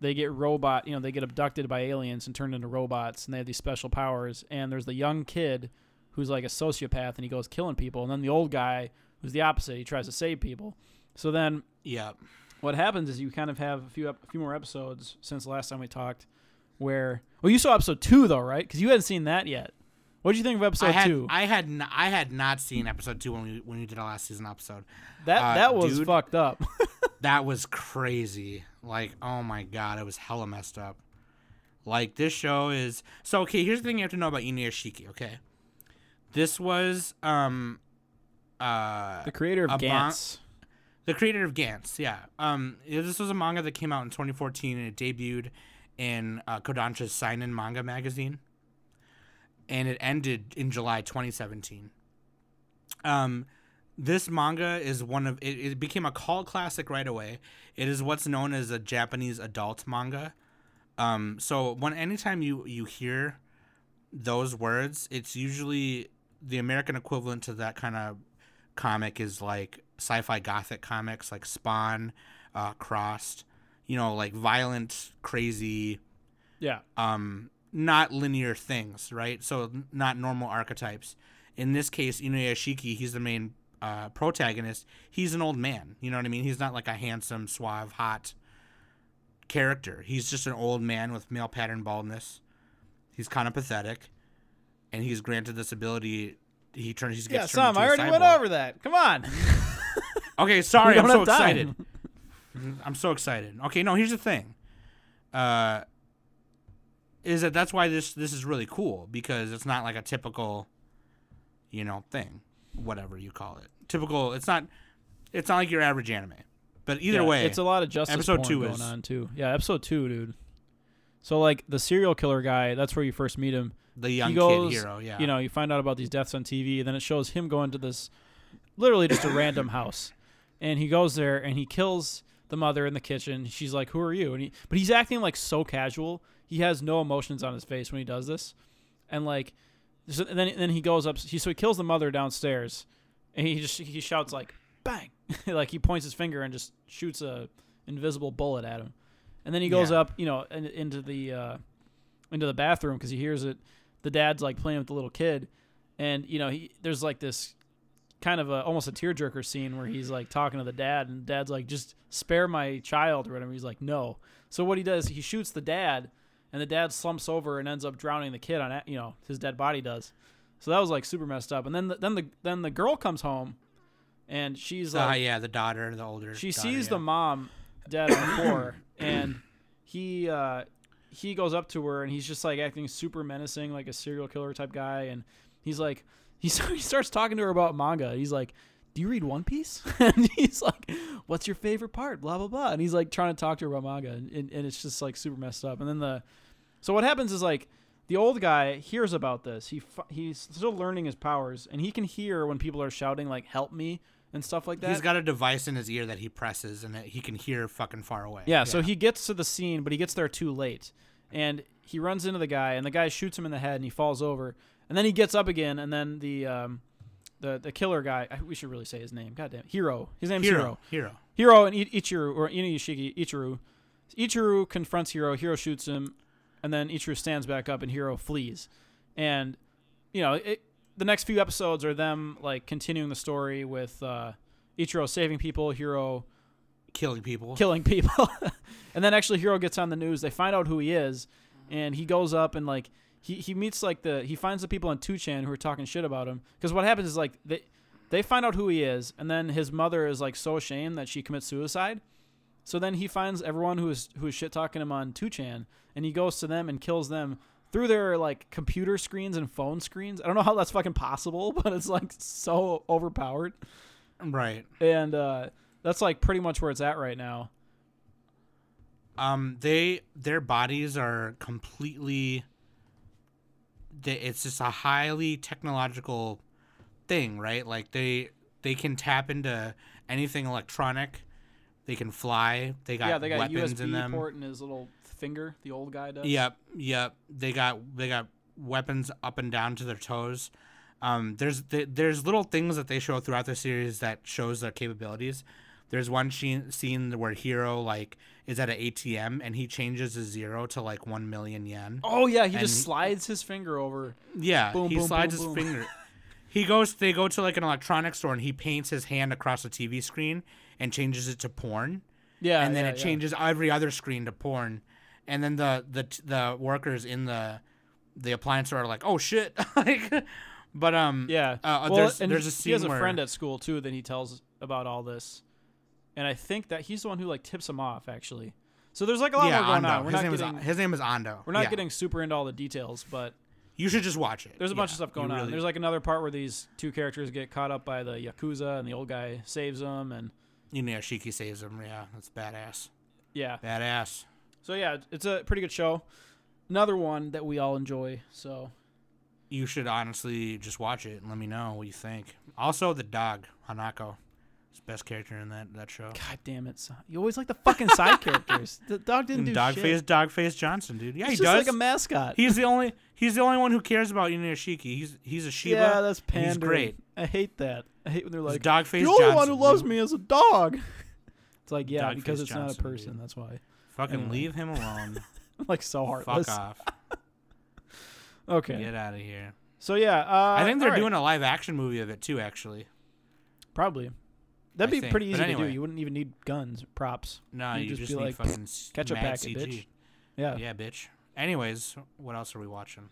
they get robot you know they get abducted by aliens and turned into robots and they have these special powers and there's the young kid who's like a sociopath and he goes killing people and then the old guy who's the opposite he tries to save people. So then yeah, what happens is you kind of have a few a few more episodes since the last time we talked where well you saw episode two though right? Because you hadn't seen that yet. What did you think of episode I had two? I had n- I had not seen episode two when we when we did our last season episode. that uh, that was dude. fucked up That was crazy. Like, oh my god, it was hella messed up. Like this show is so okay. Here's the thing you have to know about Inuyashiki. Okay, this was um uh The creator of Gantz. the creator of Gantz. Yeah, um yeah, this was a manga that came out in 2014 and it debuted in uh, Kodansha's Seinen manga magazine, and it ended in July 2017. Um, this manga is one of it, it became a cult classic right away. It is what's known as a Japanese adult manga. Um, so when anytime you you hear those words, it's usually the American equivalent to that kind of comic is like sci-fi gothic comics like Spawn, uh, Crossed, you know, like violent, crazy, Yeah. um, not linear things, right? So not normal archetypes. In this case, Inuyashiki, he's the main uh, protagonist. He's an old man. You know what I mean? He's not like a handsome, suave, hot character. He's just an old man with male pattern baldness. He's kind of pathetic, and he's granted this ability. He turns. He gets Yeah, Sam, I already went over that. Come on. Okay, sorry, I'm so excited. I'm so excited. Okay, no, here's the thing. Uh is that that's why this this is really cool because it's not like a typical you know thing, whatever you call it. Typical, it's not it's not like your average anime. But either Yeah, way, it's a lot of justice episode two going is- on too. Yeah, episode two, dude. So like the serial killer guy, that's where you first meet him. the young he goes, kid hero, yeah. You know, you find out about these deaths on TV, and then it shows him going to this, literally just a random house, and he goes there and he kills the mother in the kitchen. She's like, "Who are you?" And he, but he's acting like so casual. He has no emotions on his face when he does this, and like, so- and then then he goes up. He so he kills the mother downstairs, and he just he shouts like, "Bang!" like he points his finger and just shoots a invisible bullet at him, and then he goes Yeah. up, you know, in, into the uh, into the bathroom because he hears it. The dad's like playing with the little kid, and you know he there's like this kind of a almost a tearjerker scene where he's like talking to the dad, and dad's like, "Just spare my child" or whatever. He's like, "No." So what he does, he shoots the dad, and the dad slumps over and ends up drowning the kid on, you know, his dead body does. So that was like super messed up. And then the, then the then the girl comes home, and she's Ah, like, yeah, the daughter, the older. she daughter, sees yeah. the mom dead on the floor, and he uh, he goes up to her and he's just like acting super menacing, like a serial killer type guy, and he's like he he starts talking to her about manga. He's like. Do you read One Piece? and he's like, "What's your favorite part?" Blah blah blah. And he's like trying to talk to her about manga, and, and, and it's just like super messed up. And then the, so what happens is like, the old guy hears about this. He he's still learning his powers, and he can hear when people are shouting like "Help me" and stuff like that. He's got a device in his ear that he presses, and he can hear fucking far away. Yeah, so he gets to the scene, but he gets there too late. And he runs into the guy, and the guy shoots him in the head, and he falls over. And then he gets up again, and then the um, the the killer guy. I, we should really say his name. God damn, Hero. His name's Hero. hero, hero. Hero and Ichiro or Inuyashiki Ichiro. Ichiro confronts Hero. Hero shoots him, and then Ichiro stands back up, and Hero flees. And you know, it, the next few episodes are them like continuing the story with uh, Ichiro saving people, Hero killing people. killing people. and then actually Hero gets on the news. They find out who he is and he goes up and like he, he meets like the he finds the people on 2chan who are talking shit about him because what happens is like they they find out who he is and then his mother is like so ashamed that she commits suicide. So then he finds everyone who is who is shit talking him on 2chan and he goes to them and kills them through their like computer screens and phone screens. I don't know how that's fucking possible, but it's like so overpowered right. and uh that's like pretty much where it's at right now. Um, they their bodies are completely. They, it's just a highly technological thing, right? Like they they can tap into anything electronic. They can fly. They got, yeah, they got weapons USB in them. port in his little finger. The old guy does. Yep, yep. They got they got weapons up and down to their toes. Um, there's th- there's little things that they show throughout the series that shows their capabilities. There's one scene scene where Hero like is at an ATM and he changes his zero to like one million yen. Oh yeah, he just slides his finger over. Yeah, Boom, he boom, slides boom, his finger. He goes. They go to like an electronics store and he paints his hand across the TV screen and changes it to porn. Yeah, and then yeah, it yeah. changes every other screen to porn. And then the the the workers in the the appliance store are like, "Oh shit!" like, but um, Yeah. Uh, well, there's and there's a scene he has a where friend at school too that he tells about all this, and I think that he's the one who like tips him off actually. So there's like a lot yeah, more going Ando. on. We're his name getting is his name is Ando. we're not Yeah. getting super into all the details, but You should just watch it. there's a bunch of stuff going on. really- There's like another part where these two characters get caught up by the yakuza, and the old guy saves them, and you know Inuyashiki saves them. Yeah, that's badass. yeah. Badass. So yeah, it's a pretty good show. Another one that we all enjoy. So You should honestly just watch it and let me know what you think. Also, the dog Hanako, is the best character in that that show. God damn it, son. you always like the fucking side characters. The dog didn't do Dogface, shit. Dogface Johnson, dude. Yeah, He's he just does. like a mascot. he's the only he's the only one who cares about Inuyashiki. He's he's a Shiba. yeah, that's and pandering. He's great. I hate that. I hate when they're like, Dogface the only one Johnson, who loves dude. me is a dog. It's like yeah, Dogface because it's not a Johnson, person. dude. That's why. Fucking Anyway. leave him alone. I'm like so heartless. Fuck off. Okay. Get out of here. So yeah, uh, I think they're doing a live action movie of it too. Actually, probably. That'd I be think, pretty easy to do. You wouldn't even need guns, props. no, You'd you just just, be need like, fucking catch a mad packet, CG. bitch. Yeah. Yeah, bitch. Anyways, what else are we watching?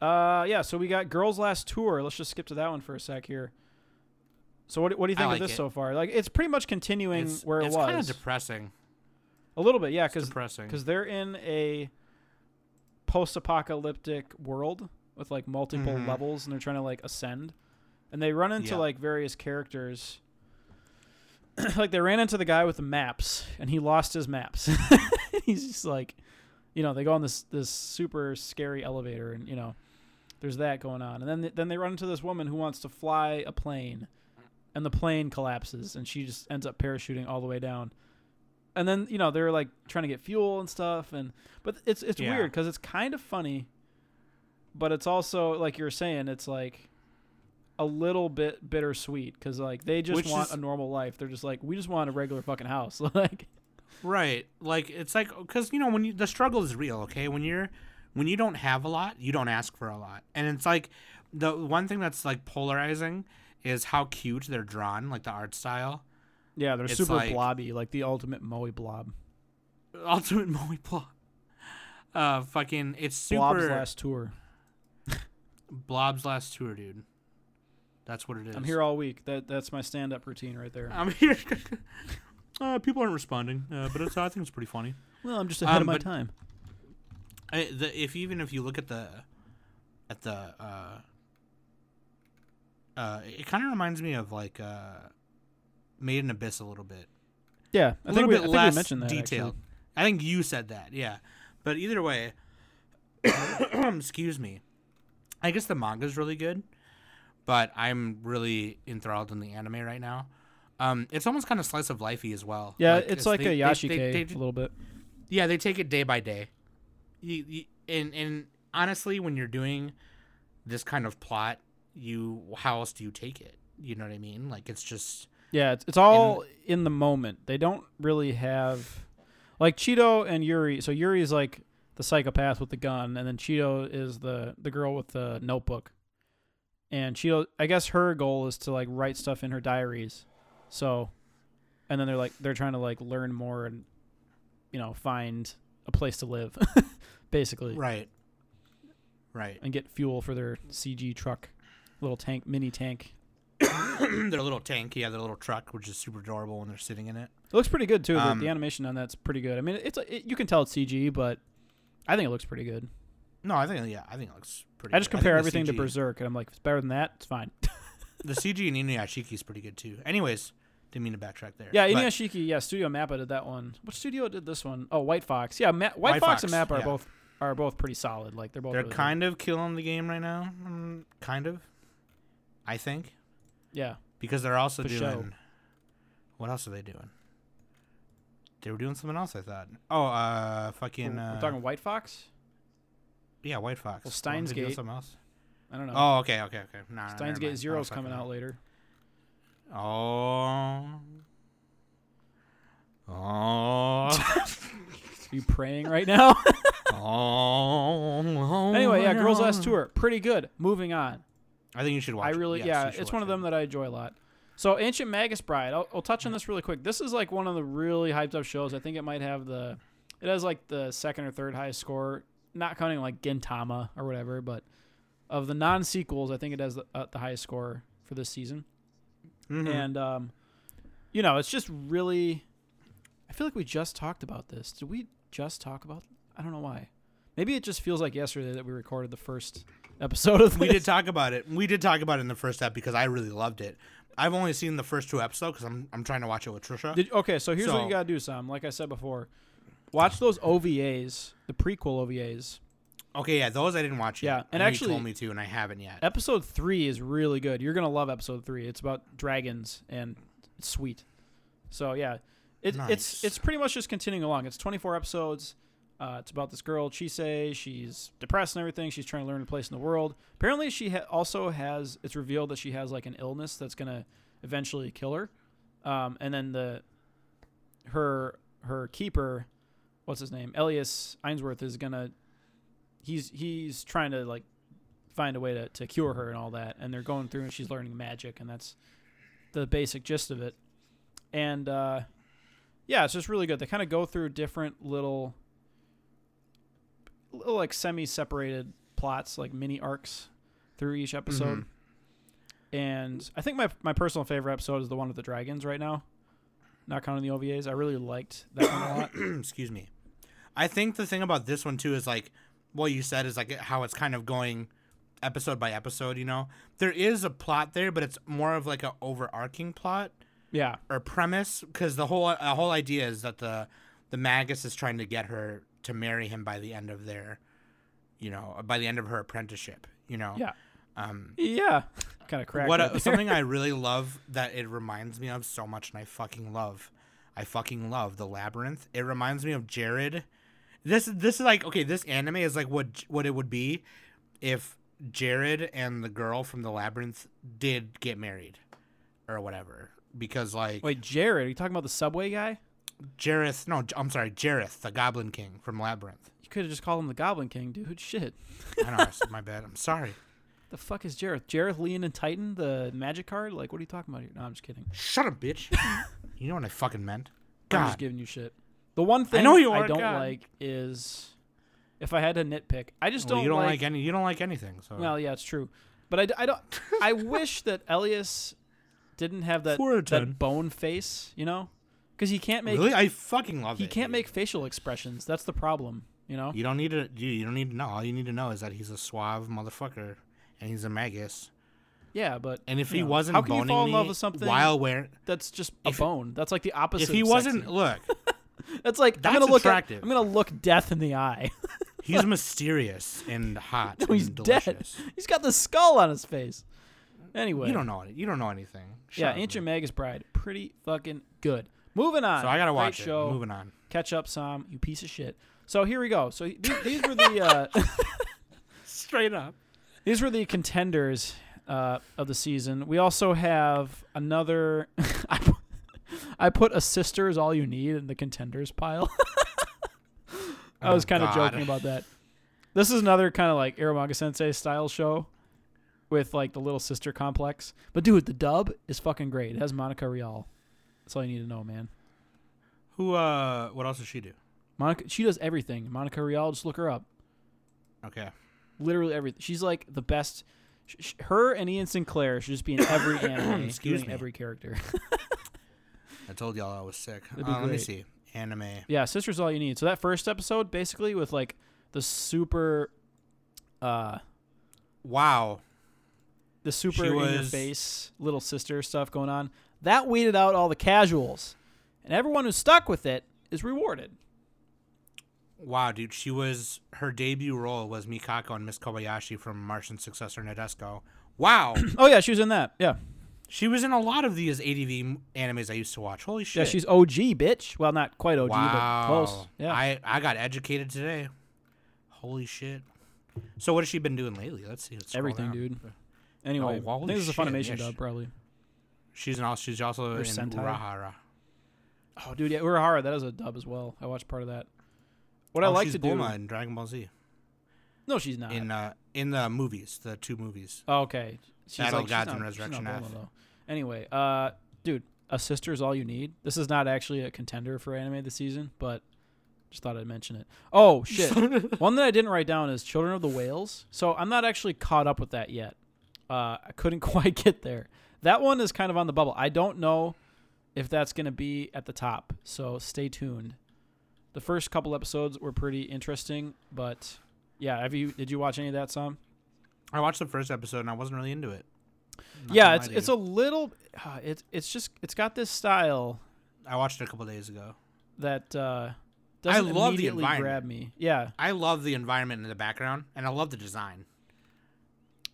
Uh, yeah. So we got Girls Last Tour. Let's just skip to that one for a sec here. So what, what do you think like of this it. so far? Like it's pretty much continuing It's, where it's it was. kind of depressing. a little bit, yeah, It's because depressing. because they're in a post-apocalyptic world with like multiple Mhm. levels, and they're trying to like ascend, and they run into Yeah. like various characters. like they ran into the guy with the maps, and he lost his maps. He's just like, you know, they go on this this super scary elevator, and you know, there's that going on, and then then they run into this woman who wants to fly a plane, and the plane collapses, and she just ends up parachuting all the way down and then you know they're like trying to get fuel and stuff and but it's it's Yeah. weird because it's kind of funny but it's also like you're saying it's like a little bit bittersweet because like they just Which want is- a normal life they're just like we just want a regular fucking house like Right. Like it's like cuz you know when you, the struggle is real, okay? When you're when you don't have a lot, you don't ask for a lot. And it's like the one thing that's like polarizing is how cute they're drawn, like the art style. yeah they're It's super like- blobby like the ultimate moe blob Ultimate Moe blob. Uh fucking it's super blob's last tour Blob's last tour, dude. That's what it is. i'm here all week that that's my stand-up routine right there I'm here. uh, people aren't responding, uh, but it's, I think it's pretty funny. well i'm just ahead Um, of my time I, the, if even if you look at the at the uh, uh, it kind of reminds me of like uh, Made in Abyss a little bit. yeah i A think little we, I bit think less mentioned that detailed. actually. I think you said that, yeah. But either way, excuse me. I guess the manga's really good, but I'm really enthralled in the anime right now. Um, it's almost kind of slice of lifey as well. yeah it's, like they- a yashike they- they- a little bit yeah, they take it day by day. You, you, and and honestly, when you're doing this kind of plot, you how else do you take it? You know what I mean? Like it's just Yeah, it's, it's all in the moment. They don't really have like Chito and Yuri. So Yuri is like the psychopath with the gun, and then Chito is the the girl with the notebook. And she I guess her goal is to like write stuff in her diaries. So, and then they're like they're trying to like learn more and you know find a place to live, basically, right, right. and get fuel for their CG truck, little tank, mini tank. their little tank, yeah, their little truck, which is super adorable when they're sitting in it. It looks pretty good too. The- Um, the, animation on that's pretty good. I mean, it's it, you can tell it's CG, but I think it looks pretty good. No, I think yeah, I think it looks pretty. I just good. compare think everything to Berserk, and I'm like, if it's better than that, it's fine. The CG in Inuyashiki is pretty good too. Anyways, didn't mean to backtrack there. yeah, Inuyashiki. Yeah, Studio Mappa did that one. What studio did this one? Oh, White Fox. Yeah, Ma- White, White Fox, and Fox, Mappa are yeah. both are both pretty solid. Like they're both. They're really good. kind of killing the game right now. Mm, kind of, I think, Yeah, because they're also For doing. show. What else are they doing? They were doing something else. I thought. Oh, uh, fucking. Uh, we're talking White Fox. Yeah, White Fox. Well, Weren't they doing Steins Gate. Something else. I don't know. Oh, okay, okay, okay. No, Steins Gate Zero's coming out later. Oh. Oh. Are you praying right now? oh. anyway, yeah, Girls Last Tour, pretty good. Moving on. I think you should watch. I it. really, Yes, yeah, it's one of them it. that I enjoy a lot. So, Ancient Magus Bride, I'll, I'll touch on this really quick. This is like one of the really hyped up shows. I think it might have the, it has like the second or third highest score, not counting like Gintama or whatever, but of the non sequels, I think it has the, uh, the highest score for this season. Mhm. And, um, you know, it's just really, I feel like we just talked about this. Did we, just talk about? I don't know why. Maybe it just feels like yesterday that we recorded the first episode of this. We did talk about it. We did talk about it in the first ep because I really loved it. I've only seen the first two episodes because I'm I'm trying to watch it with Trisha. Did, okay, so here's what you gotta do, Sam. Like I said before, watch those OVAs, the prequel OVAs. okay, yeah, those I didn't watch yet. Yeah, and I know you actually- told me to, and I haven't yet. Episode three is really good. You're gonna love episode three. It's about dragons and it's sweet. So yeah, it, it's Nice. it's pretty much just continuing along. It's 24 episodes. Uh, it's about this girl Chise. She's depressed and everything. She's trying to learn a place in the world. Apparently, she ha- also has. It's revealed that she has like an illness that's gonna eventually kill her. Um, and then the her her keeper, what's his name, Elias Ainsworth is gonna. He's he's trying to like find a way to, to cure her and all that. And they're going through and she's learning magic, and that's the basic gist of it. And uh, yeah, it's just really good. They kind of go through different little, little like semi separated plots, like mini arcs through each episode. Mhm. And I think my, my personal favorite episode is the one with the dragons right now. Not counting the OVAs. I really liked that one a lot. Excuse me. I think the thing about this one too is like what you said is like how it's kind of going episode by episode. You know, there is a plot there, but it's more of like an overarching plot Yeah. or premise because the whole the whole idea is that the the magus is trying to get her to marry him by the end of their, you know, by the end of her apprenticeship. You know. Yeah. Um, Yeah. Kind of cracked. what a, something I really love that it reminds me of so much, and I fucking love, I fucking love the labyrinth. It reminds me of Jared. This this is like okay, this anime is like what what it would be if Jared and the girl from the labyrinth did get married, or whatever. Because like Wait, Jared, are you talking about the subway guy? Jareth, no, I'm sorry, Jareth, the Goblin King from Labyrinth. You could have just called him the Goblin King, dude. Shit. I know, my bad. I'm sorry. The fuck is Jareth? Jareth Leonine Titan, the magic card? Like, what are you talking about here? No, I'm just kidding. Shut up, bitch. you know what I fucking meant. I'm just giving you shit. The one thing I, know you I don't God. like is if I had to nitpick, I just Well, don't, you don't like, like. any. You don't like anything. So well, yeah, it's true, but I, I don't. I wish that Elias didn't have that Four out of ten. that bone face, you know, because he can't make really, I fucking love he it. can't dude. make facial expressions. That's the problem, you know. You don't need to. You, you don't need to know. All you need to know is that he's a suave motherfucker, and he's a magus. Yeah, but And if he know, wasn't how can you fall in love with something while wearing, that's just a if- bone? That's like the opposite. if he of wasn't, sexy. look, that's like I'm that's gonna look. At, attractive. I'm gonna look death in the eye. he's mysterious and hot. No, he's and dead. He's got the skull on his face. Anyway, You don't know it. You don't know anything. Shut yeah, up, Ancient man. Magus Bride, pretty fucking good. Moving on. So I gotta Great watch show. it. Moving on. Catch up, Sam. You piece of shit. So here we go. So these, these were the uh, Straight up. These were the contenders uh, of the season. We also have another. I, pu- I put a sister is all you need in the contenders pile. I Oh, was kind of joking about that. This is another kind of like Eromanga Sensei style show with like the little sister complex. But dude, the dub is fucking great. It has Monica Rial. That's all you need to know, man. Who? Uh. What else does she do? Monica, she does everything. Monica Rial, just look her up. Okay. Literally everything. She's like the best. Sh- sh- her and Ian Sinclair should just be in every anime, Excuse doing me. every character. I told y'all I was sick. That'd be Uh, let me great. see. Anime. yeah, sister's all you need. So that first episode, basically, with like the super, uh, Wow. the super She in your was- face little sister stuff going on. That weeded out all the casuals, and everyone who stuck with it is rewarded. Wow, dude. She was her debut role was Mikako and Miss Kobayashi from Martian Successor Nadesico. Wow. Oh yeah, she was in that. Yeah, she was in a lot of these ADV animes I used to watch. Holy shit. yeah, she's OG bitch. Well, not quite OG, wow. but close. Yeah, I, I got educated today. Holy shit. So what has she been doing lately? Let's see. Let's everything, down. dude. Oh, anyway, Oh, I think this is a Funimation yeah, dub, she- probably. She's an, also she's also Or in Sentai. Urahara. Oh, dude, yeah, Urahara, that is a dub as well. I watched part of that. What I Oh, like she's to do. Bulma in Dragon Ball Z. No, she's not. In uh in the movies, the two movies. oh, okay. She's Battle like, Gods she's and Resurrection not F. Bulma, though. Anyway, uh, dude, a sister is all you need. This is not actually a contender for anime this season, but just thought I'd mention it. Oh shit! One that I didn't write down is Children of the Whales. So I'm not actually caught up with that yet. Uh, I couldn't quite get there. That one is kind of on the bubble. I don't know if that's gonna be at the top. So stay tuned. The first couple episodes were pretty interesting, but yeah, have you did you watch any of that, Sam? I watched the first episode and I wasn't really into it. Not yeah, it's it's a little uh, it's it's just it's got this style I watched it a couple days ago. that uh doesn't love the immediately grab me. Yeah. I love the environment in the background and I love the design.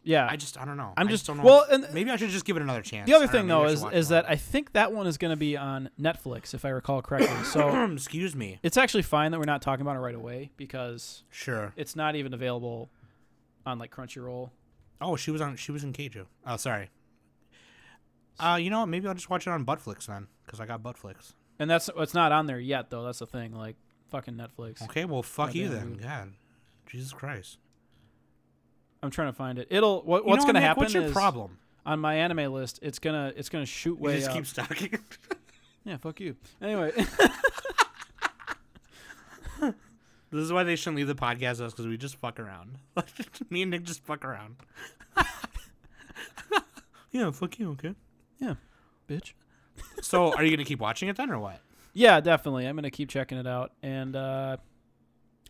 Yeah. I just I don't know. I'm I just- don't know. well, and- maybe I should just give it another chance. the other thing know, though is is that I think that one is going to be on Netflix if I recall correctly. So excuse me. it's actually fine that we're not talking about it right away because Sure. it's not even available on like Crunchyroll. Oh, she was on. She was in Keijo. Oh, sorry. Uh, you know what? Maybe I'll just watch it on Buttflix then, because I got Buttflix. And that's it's not on there yet though. That's the thing. Like fucking Netflix. Okay, well, fuck you then. dude. God, Jesus Christ. I'm trying to find it. It'll what, You what's know going to happen What's your problem? on my anime list, it's gonna it's gonna shoot You way just up. keep stalking. Yeah, fuck you. Anyway, this is why they shouldn't leave the podcast us because we just fuck around. Me and Nick just fuck around. yeah, fuck you. Okay. yeah, bitch. So, are you gonna keep watching it then, or what? Yeah, definitely. I'm gonna keep checking it out, and uh,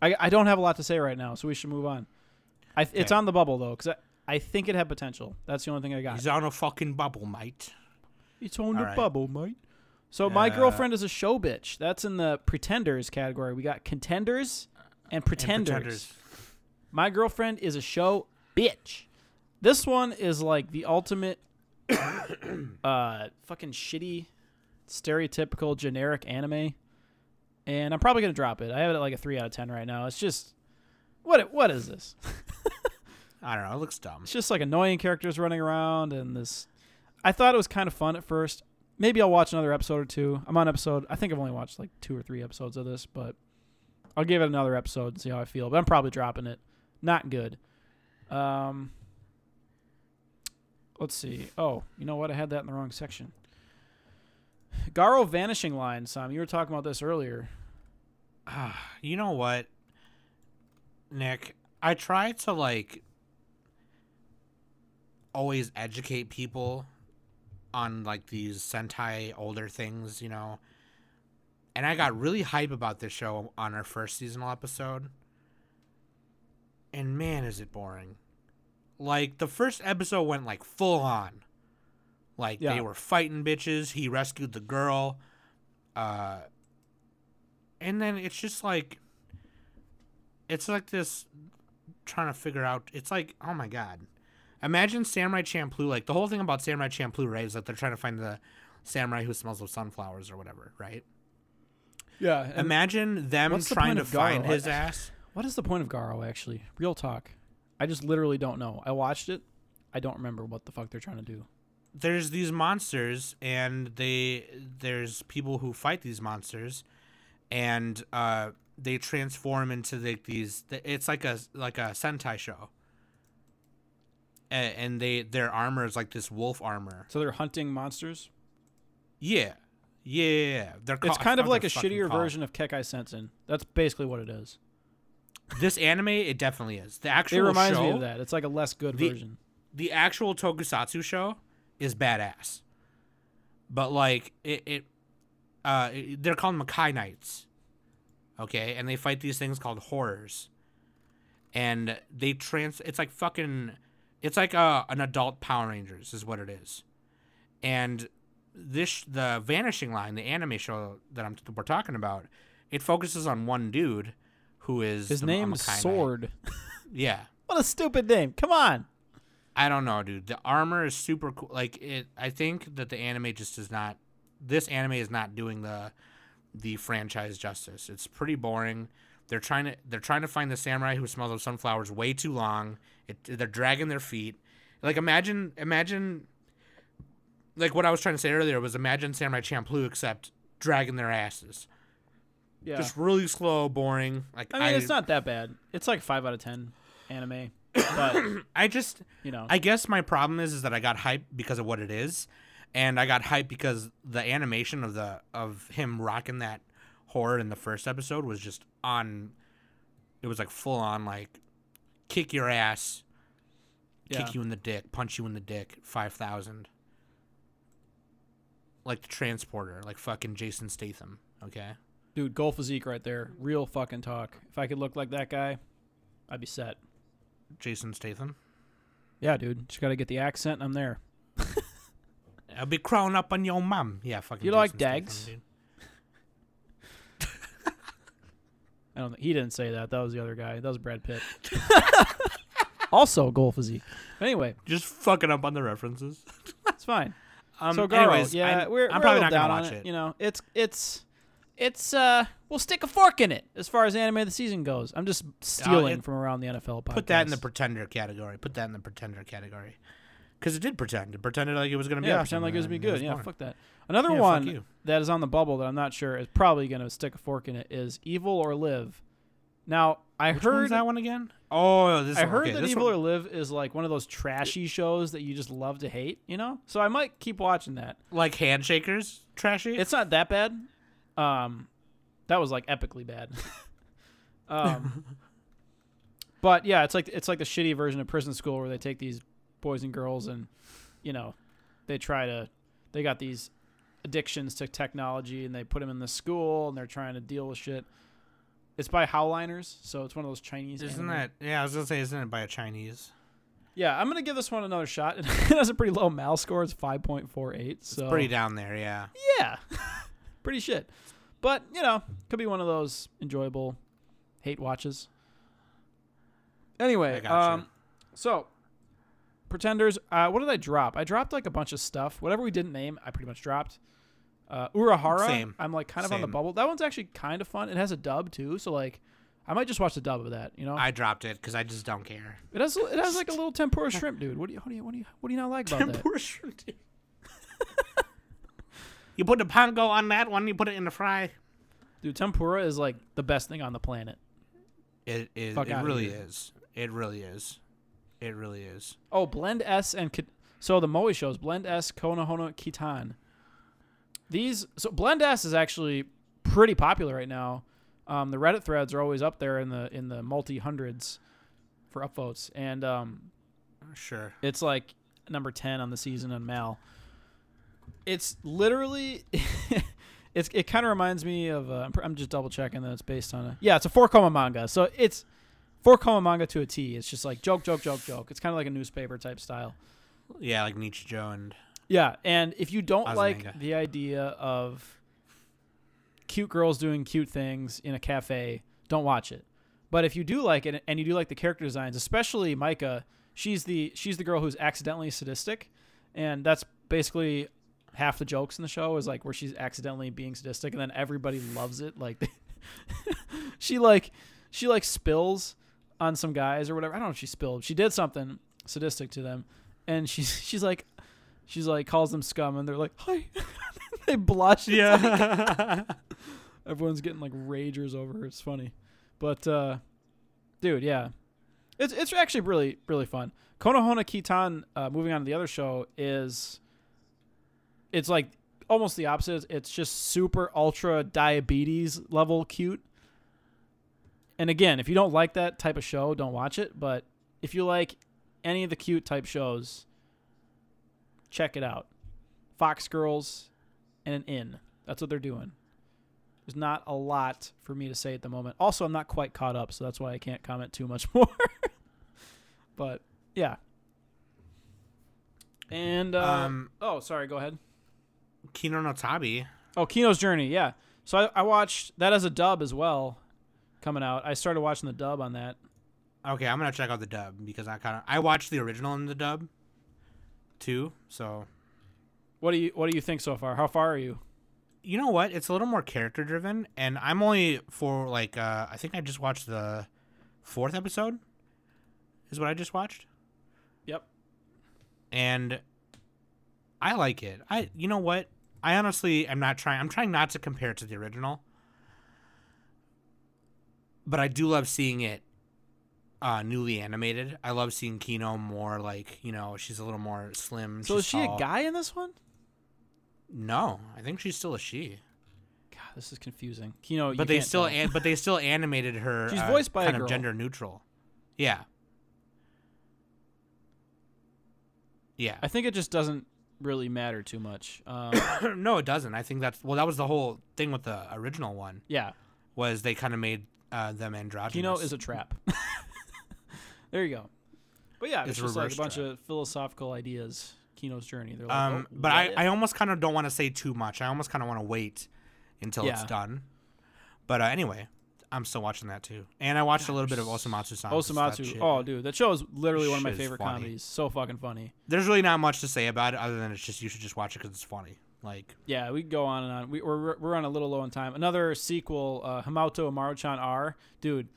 I I don't have a lot to say right now, so we should move on. I th- it's on the bubble though, because I, I think it had potential. That's the only thing I got. He's on a fucking bubble, mate. It's on the bubble, mate. So my Uh, girlfriend is a show bitch. That's in the pretenders category. We got contenders and pretenders. pretenders. My girlfriend is a show bitch. This one is like the ultimate uh fucking shitty stereotypical generic anime. And I'm probably going to drop it. I have it at like a 3 out of 10 right now. It's just what what is this? I don't know. It looks dumb. It's just like annoying characters running around and this. I thought it was kind of fun at first. Maybe I'll watch another episode or two. I'm on episode. I think I've only watched like two or three episodes of this, but I'll give it another episode and see how I feel. But I'm probably dropping it. Not good. Um. Let's see. Oh, you know what? I had that in the wrong section. Garo vanishing line, Sam. You were talking about this earlier. Ah, you know what, Nick? I try to like always educate people on like these Sentai older things, you know. And I got really hype about this show on our first seasonal episode. And man, is it boring. Like the first episode went like full on. Like Yeah. they were fighting bitches, he rescued the girl. Uh and then it's just like it's like this trying to figure out it's like oh my god imagine samurai champloo like the whole thing about samurai champloo right is that they're trying to find the samurai who smells of sunflowers or whatever right Yeah. imagine them what's the trying to find Garo? his ass What is the point of Garo actually? Real talk. I just literally don't know. I watched it. I don't remember what the fuck they're trying to do. there's these monsters and they there's people who fight these monsters and uh they transform into like these it's like a like a sentai show and, and they their armor is like this wolf armor So they're hunting monsters. yeah yeah, yeah, yeah. They're It's ca- I kind of like a what they're fucking shittier called. version of Kekkai Sensen. That's basically what it is. this anime it definitely is the actual It reminds show me of that. It's like a less good The- version. the actual tokusatsu show is badass but like it, it uh they're called makai knights okay and they fight these things called horrors and they trans it's like fucking it's like uh, an adult power rangers is what it is and this the vanishing line the anime show that I'm we're talking about it focuses on one dude who is His a- a name's Makai Sword. yeah what a stupid name. Come on. I don't know, dude. The armor is super cool. Like it, I think that the anime just is not. This anime is not doing the the franchise justice. It's pretty boring. They're trying to they're trying to find the samurai who smells of sunflowers way too long. It, they're dragging their feet. Like imagine imagine. Like what I was trying to say earlier was imagine Samurai Champloo except dragging their asses. Yeah. Just really slow, boring. Like I mean, it's not that bad. It's like five out of ten anime, but I just you know, I guess my problem is is that I got hyped because of what it is, and I got hyped because the animation of the of him rocking that horror in the first episode was just on. It was like full on like, kick your ass, yeah. kick you in the dick, punch you in the dick, five thousand. Like the transporter, like fucking Jason Statham. Okay. Dude, goal physique right there. Real fucking talk. If I could look like that guy, I'd be set. Jason Statham. Yeah, dude. Just got to get the accent and I'm there. I'll be crawling up on your mum. Yeah, fucking. You like Jason Statham, Dags? I don't think he didn't say that. That was the other guy. That was Brad Pitt. also goal physique. Anyway, Just fucking up on the references. it's fine. Um, so Garo, anyways, yeah, I'm, we're, I'm we're probably not gonna down watch on it. You know, it's it's it's uh we'll stick a fork in it as far as anime of the season goes. I'm just stealing it- from around the NFL podcast. Put that in the pretender category. Put that in the pretender category. Because it did pretend. It pretended like it was gonna be. yeah, awesome, pretend like it was gonna be good. Yeah, fuck that. Another Yeah, one that is on the bubble that I'm not sure is probably gonna stick a fork in it is Evil or Live. Now I Which heard that one again? Oh, this. I one. heard okay, that Evil one- or Live is like one of those trashy shows that you just love to hate, you know? So I might keep watching that. like handshakers, trashy. It's not that bad. Um that was like epically bad. um But yeah, it's like it's like the shitty version of prison school where they take these boys and girls and you know, they try to they got these addictions to technology and they put them in the school and they're trying to deal with shit. It's by Haoliners, so it's one of those Chinese. Isn't anime- that? Yeah, I was gonna say, isn't it by a Chinese? Yeah, I'm gonna give this one another shot. It has a pretty low mal score. It's 5.48. So It's pretty down there. Yeah. yeah, pretty shit. But you know, could be one of those enjoyable hate watches. Anyway, um, so pretenders. Uh, what did I drop? I dropped like a bunch of stuff. Whatever we didn't name, I pretty much dropped. Uh, Urahara. Same. I'm like kind of on the bubble. That one's actually kind of fun. It has a dub too, so like, I might just watch the dub of that. You know, I dropped it because I just don't care. it has it has like a little tempura shrimp, dude. What do you what do you what do you what do you not like about that? Tempura shrimp. dude. you put the panko on that one. You put it in the fry. Dude, tempura is like the best thing on the planet. It is. Fuck It really is. It really is. It really is. Oh, Blend S and so the Moe shows Blend S, Konohana, Kitan. These so Blend S is actually pretty popular right now. Um, the Reddit threads are always up there in the in the multi hundreds for upvotes, and um, Sure. it's like number ten on the season on Mal. It's literally, it's it kind of reminds me of. Uh, I'm, I'm just double checking that it's based on a. Yeah, it's a four koma manga, so it's four koma manga to a T. It's just like joke, joke, joke, joke. It's kind of like a newspaper type style. Yeah, like Nichijou and Yeah, and if you don't like the idea of cute girls doing cute things in a cafe, don't watch it. But if you do like it and you do like the character designs, especially Maika, she's the she's the girl who's accidentally sadistic, and that's basically half the jokes in the show is like where she's accidentally being sadistic, and then everybody loves it. Like she like she like spills on some guys or whatever. I don't know if she spilled. She did something sadistic to them, and she's she's like she's like calls them scum, and they're like hi. they blush. It's like- yeah. everyone's getting like ragers over her. It's funny, but uh, dude, yeah, it's it's actually really really fun. Konohana Kitan, uh, moving on to the other show, is it's like almost the opposite. It's just super ultra diabetes level cute. And again, if you don't like that type of show, don't watch it. But if you like any of the cute type shows, check it out. Fox Girls and an Inn. That's what they're doing. There's not a lot for me to say at the moment. Also, I'm not quite caught up, so that's why I can't comment too much more. but yeah. And uh, um, oh, sorry, go ahead. Kino no Tabi. Oh, Kino's Journey, yeah. So I, I watched that as a dub as well, coming out. I started watching the dub on that. Okay, I'm gonna check out the dub because I kind of I watched the original in the dub, too. So What do you What do you think so far? How far are you? you know what? It's a little more character driven, and I'm only for like uh, I think I just watched the fourth episode. Is what I just watched, Yep. and I like it. I you know what? I honestly am not trying. I'm trying not to compare it to the original, but I do love seeing it uh, newly animated. I love seeing Kino more like you know she's a little more slim. So is she a guy in this one? No, I think she's still a she. God, this is confusing. Kino, you but they still an, but they still animated her. She's uh, voiced by a kind of gender neutral. Yeah. Yeah. I think it just doesn't really matter too much. Um, no, it doesn't. I think that's well. That was the whole thing with the original one yeah, was they kind of made uh, them androgynous. Kino is a trap. there you go. But yeah, it's, It's just like a bunch trap. of philosophical ideas. Kino's journey. They're like, Um, oh, but I, I almost kind of don't want to say too much. I almost kind of want to wait until it's done. But uh, anyway, I'm still watching that too, and I watched a little bit of Osomatsu-san. Osamatsu. Oh, dude, that show is literally one of my favorite comedies. So fucking funny. There's really not much to say about it other than it's just you should just watch it because it's funny. Like Yeah, we go on and on. We, we're we're on a little low on time. Another sequel, uh, Himouto Umaru-chan R. Dude,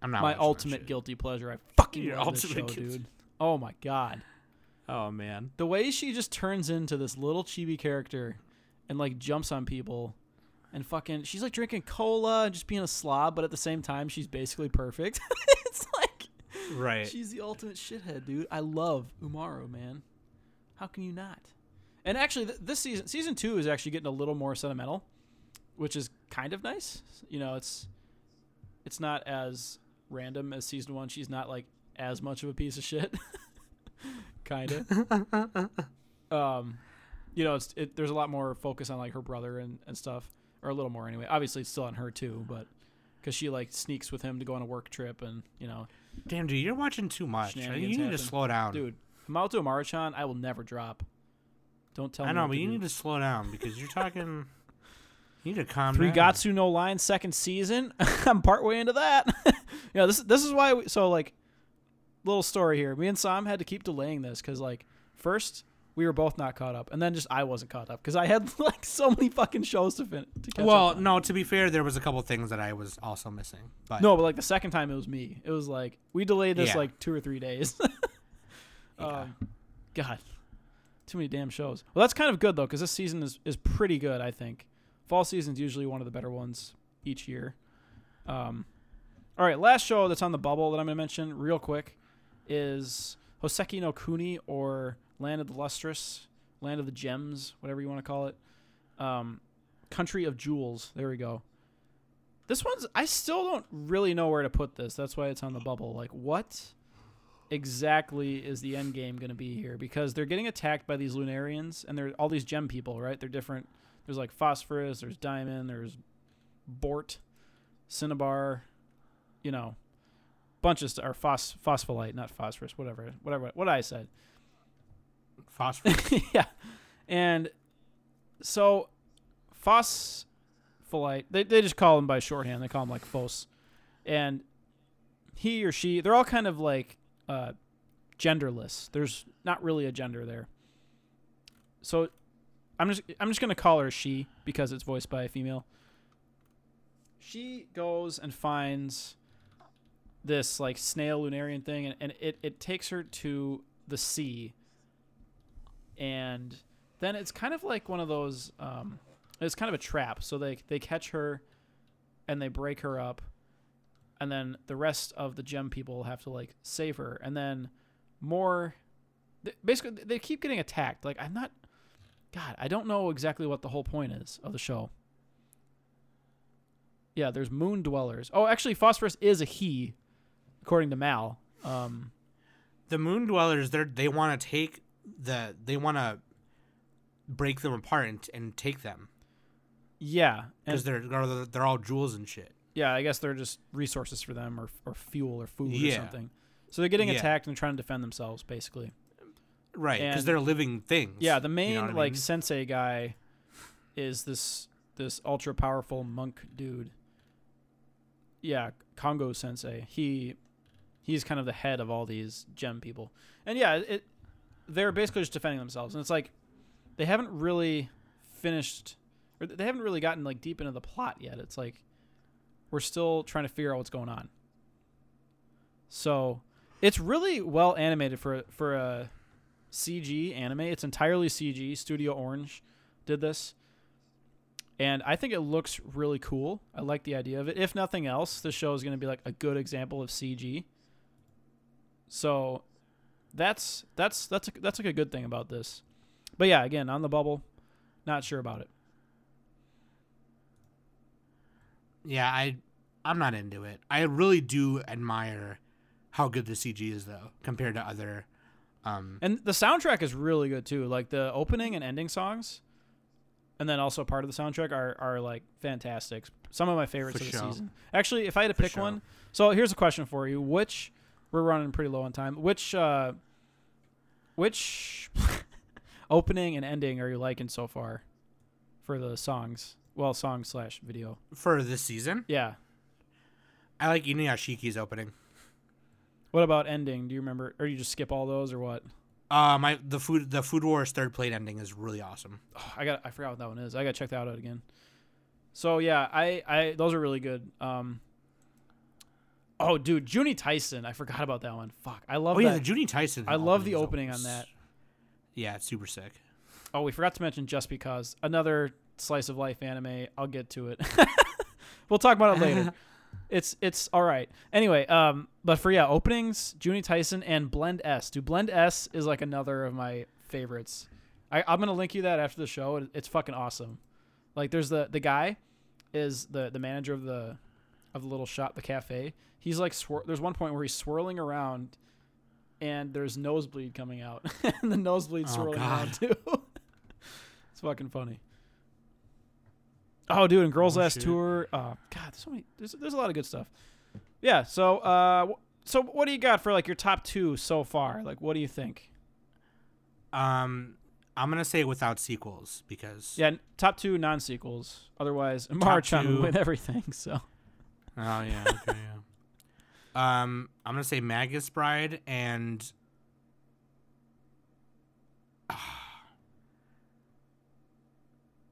I'm not my ultimate guilty pleasure. I fucking Your love this show, guilty- dude. Oh my god. Oh man. the way she just turns into this little chibi character and like jumps on people and fucking she's like drinking cola and just being a slob but at the same time she's basically perfect it's like Right. she's the ultimate shithead dude i love umaru man how can you not and actually th- this season season two is actually getting a little more sentimental which is kind of nice you know it's it's not as random as season one she's not like as much of a piece of shit kind of um, you know, it's it, there's a lot more focus on like her brother and, and stuff, or a little more anyway. Obviously, it's still on her too, but because she like sneaks with him to go on a work trip, and you know, Damn, dude, you're watching too much. You need to slow down. dude, Himouto Umaru-chan, I will never drop. Don't tell me. I me. know, what but to you do. need to slow down because you're talking. you need to calm Three down. Gatsu no Lion second season. I'm partway into that. yeah, this this is why. We, so like, little story here. Me and Sam had to keep delaying this because like first we were both not caught up, and then just I wasn't caught up because I had like so many fucking shows to fin to catch Well, up. on. no. To be fair, there was a couple things that I was also missing. But No, but like the second time it was me. It was like we delayed this Yeah. like two or three days. Yeah. um, God, too many damn shows. Well, that's kind of good though, because this season is is pretty good. I think fall season's is usually one of the better ones each year. Um, all right, last show that's on the bubble that I'm gonna mention real quick is Hoseki no Kuni or Land of the Lustrous, Land of the Gems, whatever you want to call it. Um, Country of Jewels. There we go. This one's I still don't really know where to put this. That's why it's on the bubble. Like what exactly is the end game going to be here because they're getting attacked by these Lunarians and they're all these gem people, right? They're different. There's like phosphorus, there's diamond, there's bort, cinnabar, you know, bunches are phos- phospholite, not phosphorus, whatever, whatever, what I said. phosphorus. yeah. And so phospholite, they, they just call him by shorthand. They call him like phos. And he or she, they're all kind of like uh, genderless. There's not really a gender there. So I'm just I'm just gonna call her she because it's voiced by a female. She goes and finds this like snail lunarian thing and, and it, it takes her to the sea and then it's kind of like one of those um, it's kind of a trap so they they catch her and they break her up and then the rest of the gem people have to like save her. And then more th- basically they keep getting attacked. Like i'm not god i don't know exactly what the whole point is of the show. Yeah there's moon dwellers. Oh actually phosphorus is a he according to mal. Um, the moon dwellers, they they want to take the they want to break them apart and, and take them. Yeah because they're they're all jewels and shit. Yeah, I guess they're just resources for them, or or fuel, or food, or Yeah. something. So they're getting Yeah. attacked and trying to defend themselves, basically. Right, because they're living things. Yeah, the you main know what I like mean? sensei guy is this this ultra powerful monk dude. Yeah, Kongo sensei. He he's kind of the head of all these gem people, and yeah, it they're basically just defending themselves, and it's like they haven't really finished, or they haven't really gotten like deep into the plot yet. It's like we're still trying to figure out what's going on. So it's really well animated for for a CG anime. It's entirely CG. Studio Orange did this. And I think it looks really cool. I like the idea of it. If nothing else, the show is going to be like a good example of CG. So that's that's that's a, that's like a good thing about this. But yeah, again, on the bubble, not sure about it. Yeah, I I'm not into it. I really do admire how good the CG is though, compared to other Um, And the soundtrack is really good too. Like the opening and ending songs, and then also part of the soundtrack are are like fantastic. Some of my favorites of the sure. season. Actually, if I had to For pick sure. one, so here's a question for you: Which we're running pretty low on time. Which uh, which opening and ending are you liking so far for the songs? Well, song slash video. for this season, Yeah. I like Inuyashiki's opening. What about ending? Do you remember, or you just skip all those, or what? Uh, my the food the Food Wars third plate ending is really awesome. Oh, I got I forgot what that one is. I got to check that out again. So yeah, I I those are really good. Um Oh dude, Juuni Taisen. I forgot about that one. Fuck. I love Oh yeah, that. the Juuni Taisen. I love the opening always- on that. Yeah, it's super sick. oh, we forgot to mention just because another slice of life anime. I'll get to it. we'll talk about it later. it's it's all right. Anyway, um but for yeah, openings, Juuni Taisen and Blend S. Do Blend S is like another of my favorites. I, I'm gonna link you that after the show. It's fucking awesome. Like there's the the guy is the the manager of the of the little shop, the cafe. He's like swir- there's one point where he's swirling around and there's nosebleed coming out. and the nosebleed Oh, swirling God. around too. it's fucking funny. Oh dude, and Girls Oh, Last. Tour. Oh god, there's so many there's there's a lot of good stuff. Yeah, so uh so what do you got for like your top 2 so far? Like what do you think? Um, I'm gonna say without sequels because Yeah, top 2 non-sequels. Otherwise, Marchan two- would win everything, so Oh yeah, okay, yeah. Um, I'm gonna say Magus Bride and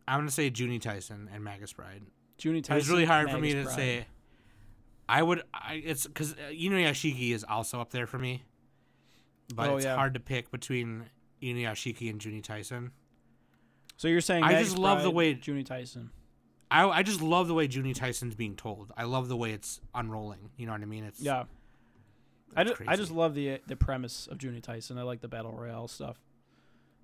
I'm gonna say Juuni Taisen and Magus Bride. Juuni Taisen. It's really hard for me to say. I would. I, it's because uh, Inuyashiki is also up there for me, but Oh, it's yeah. hard to pick between Inuyashiki and Juuni Taisen. So you're saying I just love the way- Juuni Taisen. I I just love the way Juuni Taisen's being told. I love the way it's unrolling. You know what I mean? It's Yeah. I just, I just love the the premise of Juuni Taisen. I like the battle royale stuff.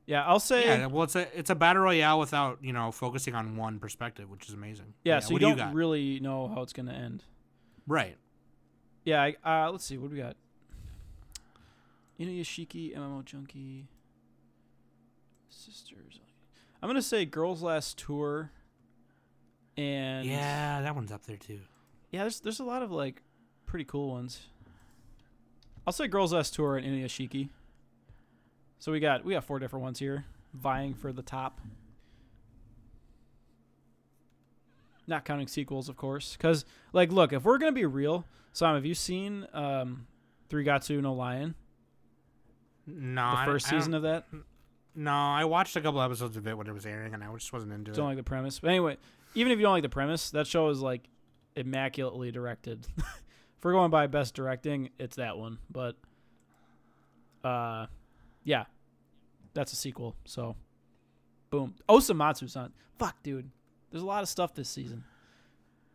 Yeah, I'll say Yeah, yeah. well, it's a it's a battle royale without you know focusing on one perspective, which is amazing. Yeah, so you do don't you really know how it's gonna end. right. Yeah, I, uh, let's see what do we got. Inuyashiki, MMO Junkie, Sisters. I'm gonna say Girls Last Tour, and Yeah, that one's up there too. yeah. There's there's a lot of like pretty cool ones. I'll say Girls Last Tour and Inuyashiki. So we got we got four different ones here vying for the top. Not counting sequels, of course, because like, look, if we're gonna be real, Sam, have you seen um, Three Gatsu no Lion, No, the first don't- season of that? No, I watched a couple episodes of it when it was airing, and I just wasn't into it. Don't like the premise, but anyway, even if you don't like the premise, that show is like immaculately directed. if we're going by best directing, it's that one. But, uh, yeah, that's a sequel. So, boom, Osomatsu-san. Fuck, dude. There's a lot of stuff this season.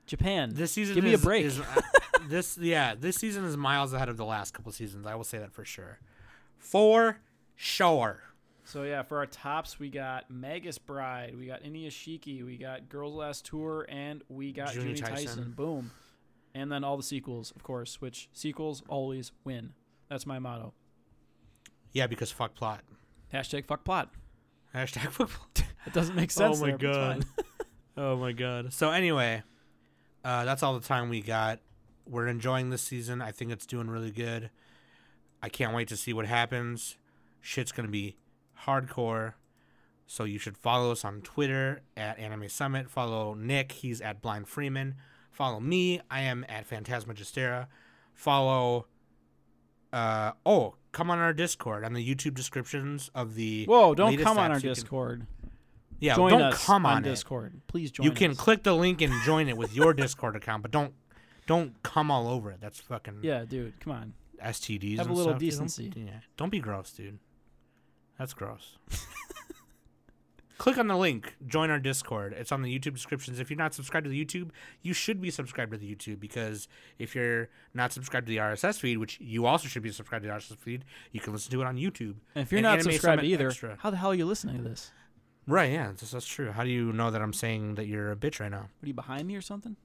Japan. This season, Give me a break. is, uh, this, yeah, this season is miles ahead of the last couple seasons. I will say that for sure. For sure. So yeah, for our tops, we got Magus Bride, we got Inuyashiki, we got Girls Last Tour, and we got Juuni Taisen. Taisen. Boom, and then all the sequels, of course, which sequels always win. That's my motto. Yeah, because fuck plot. Hashtag fuck plot. Hashtag fuck plot. It doesn't make sense. Oh my there, God. Oh my god. So anyway, uh, that's all the time we got. We're enjoying this season. I think it's doing really good. I can't wait to see what happens. Shit's gonna be hardcore. So you should follow us on Twitter at Anime Summit. Follow Nick. He's at Blind Freeman. Follow me. I am at Phantasma Gestera. Follow. Uh oh, come on our Discord on the YouTube descriptions of the. Whoa! Don't come on our you can- Discord. yeah, join don't come on, on, it. Discord. Please join. You can us. click the link and join it with your Discord account, but don't don't come all over it. That's fucking Yeah, dude. Come on. STDs. Have a little stuff, dude. Decency. yeah, don't be gross, dude. That's gross. click on the link. Join our Discord. It's on the YouTube descriptions. If you're not subscribed to the YouTube, you should be subscribed to the YouTube because if you're not subscribed to the RSS feed, which you also should be subscribed to the RSS feed, you can listen to it on YouTube. And if you're And not Anime subscribed Summit either, Extra. how the hell are you listening to this? Right? Yeah, that's, that's true. How do you know that I'm saying that you're a bitch right now? What are you behind me or something?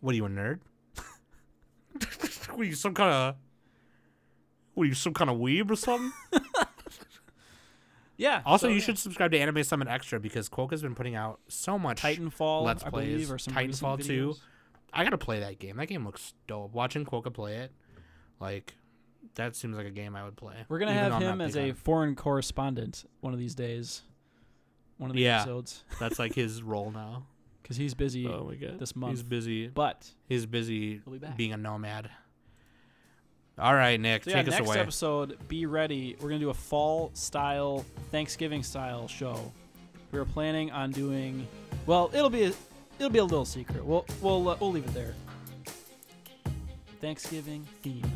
What are you, a nerd? what are you, some kind of. What are you, some kind of weeb or something? Yeah. Also, so, you yeah. should subscribe to Anime Summit Extra because Quokka's been putting out so much Titanfall, Let's I plays. believe, or some Titanfall 2. I gotta play that game. That game looks dope. Watching Quokka play it, like, that seems like a game I would play. We're gonna have him as a on- foreign correspondent one of these days. One of the Yeah. episodes, That's like his role now. because he's busy Oh my god, this month. He's busy. But He's busy he'll be back. being a nomad. All right, Nick, So yeah, take us away. next episode, be ready. We're gonna do a fall style, Thanksgiving style show. We were planning on doing, well, it'll be a, it'll be a little secret. We'll we'll uh, we'll leave it there. Thanksgiving theme.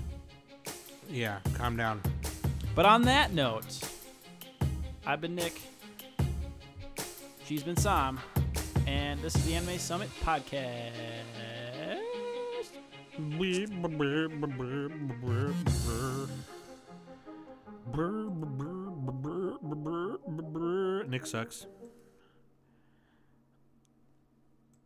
Yeah, calm down. But on that note, I've been Nick. She's been Sam, and this is the Anime Summit podcast. Nick sucks.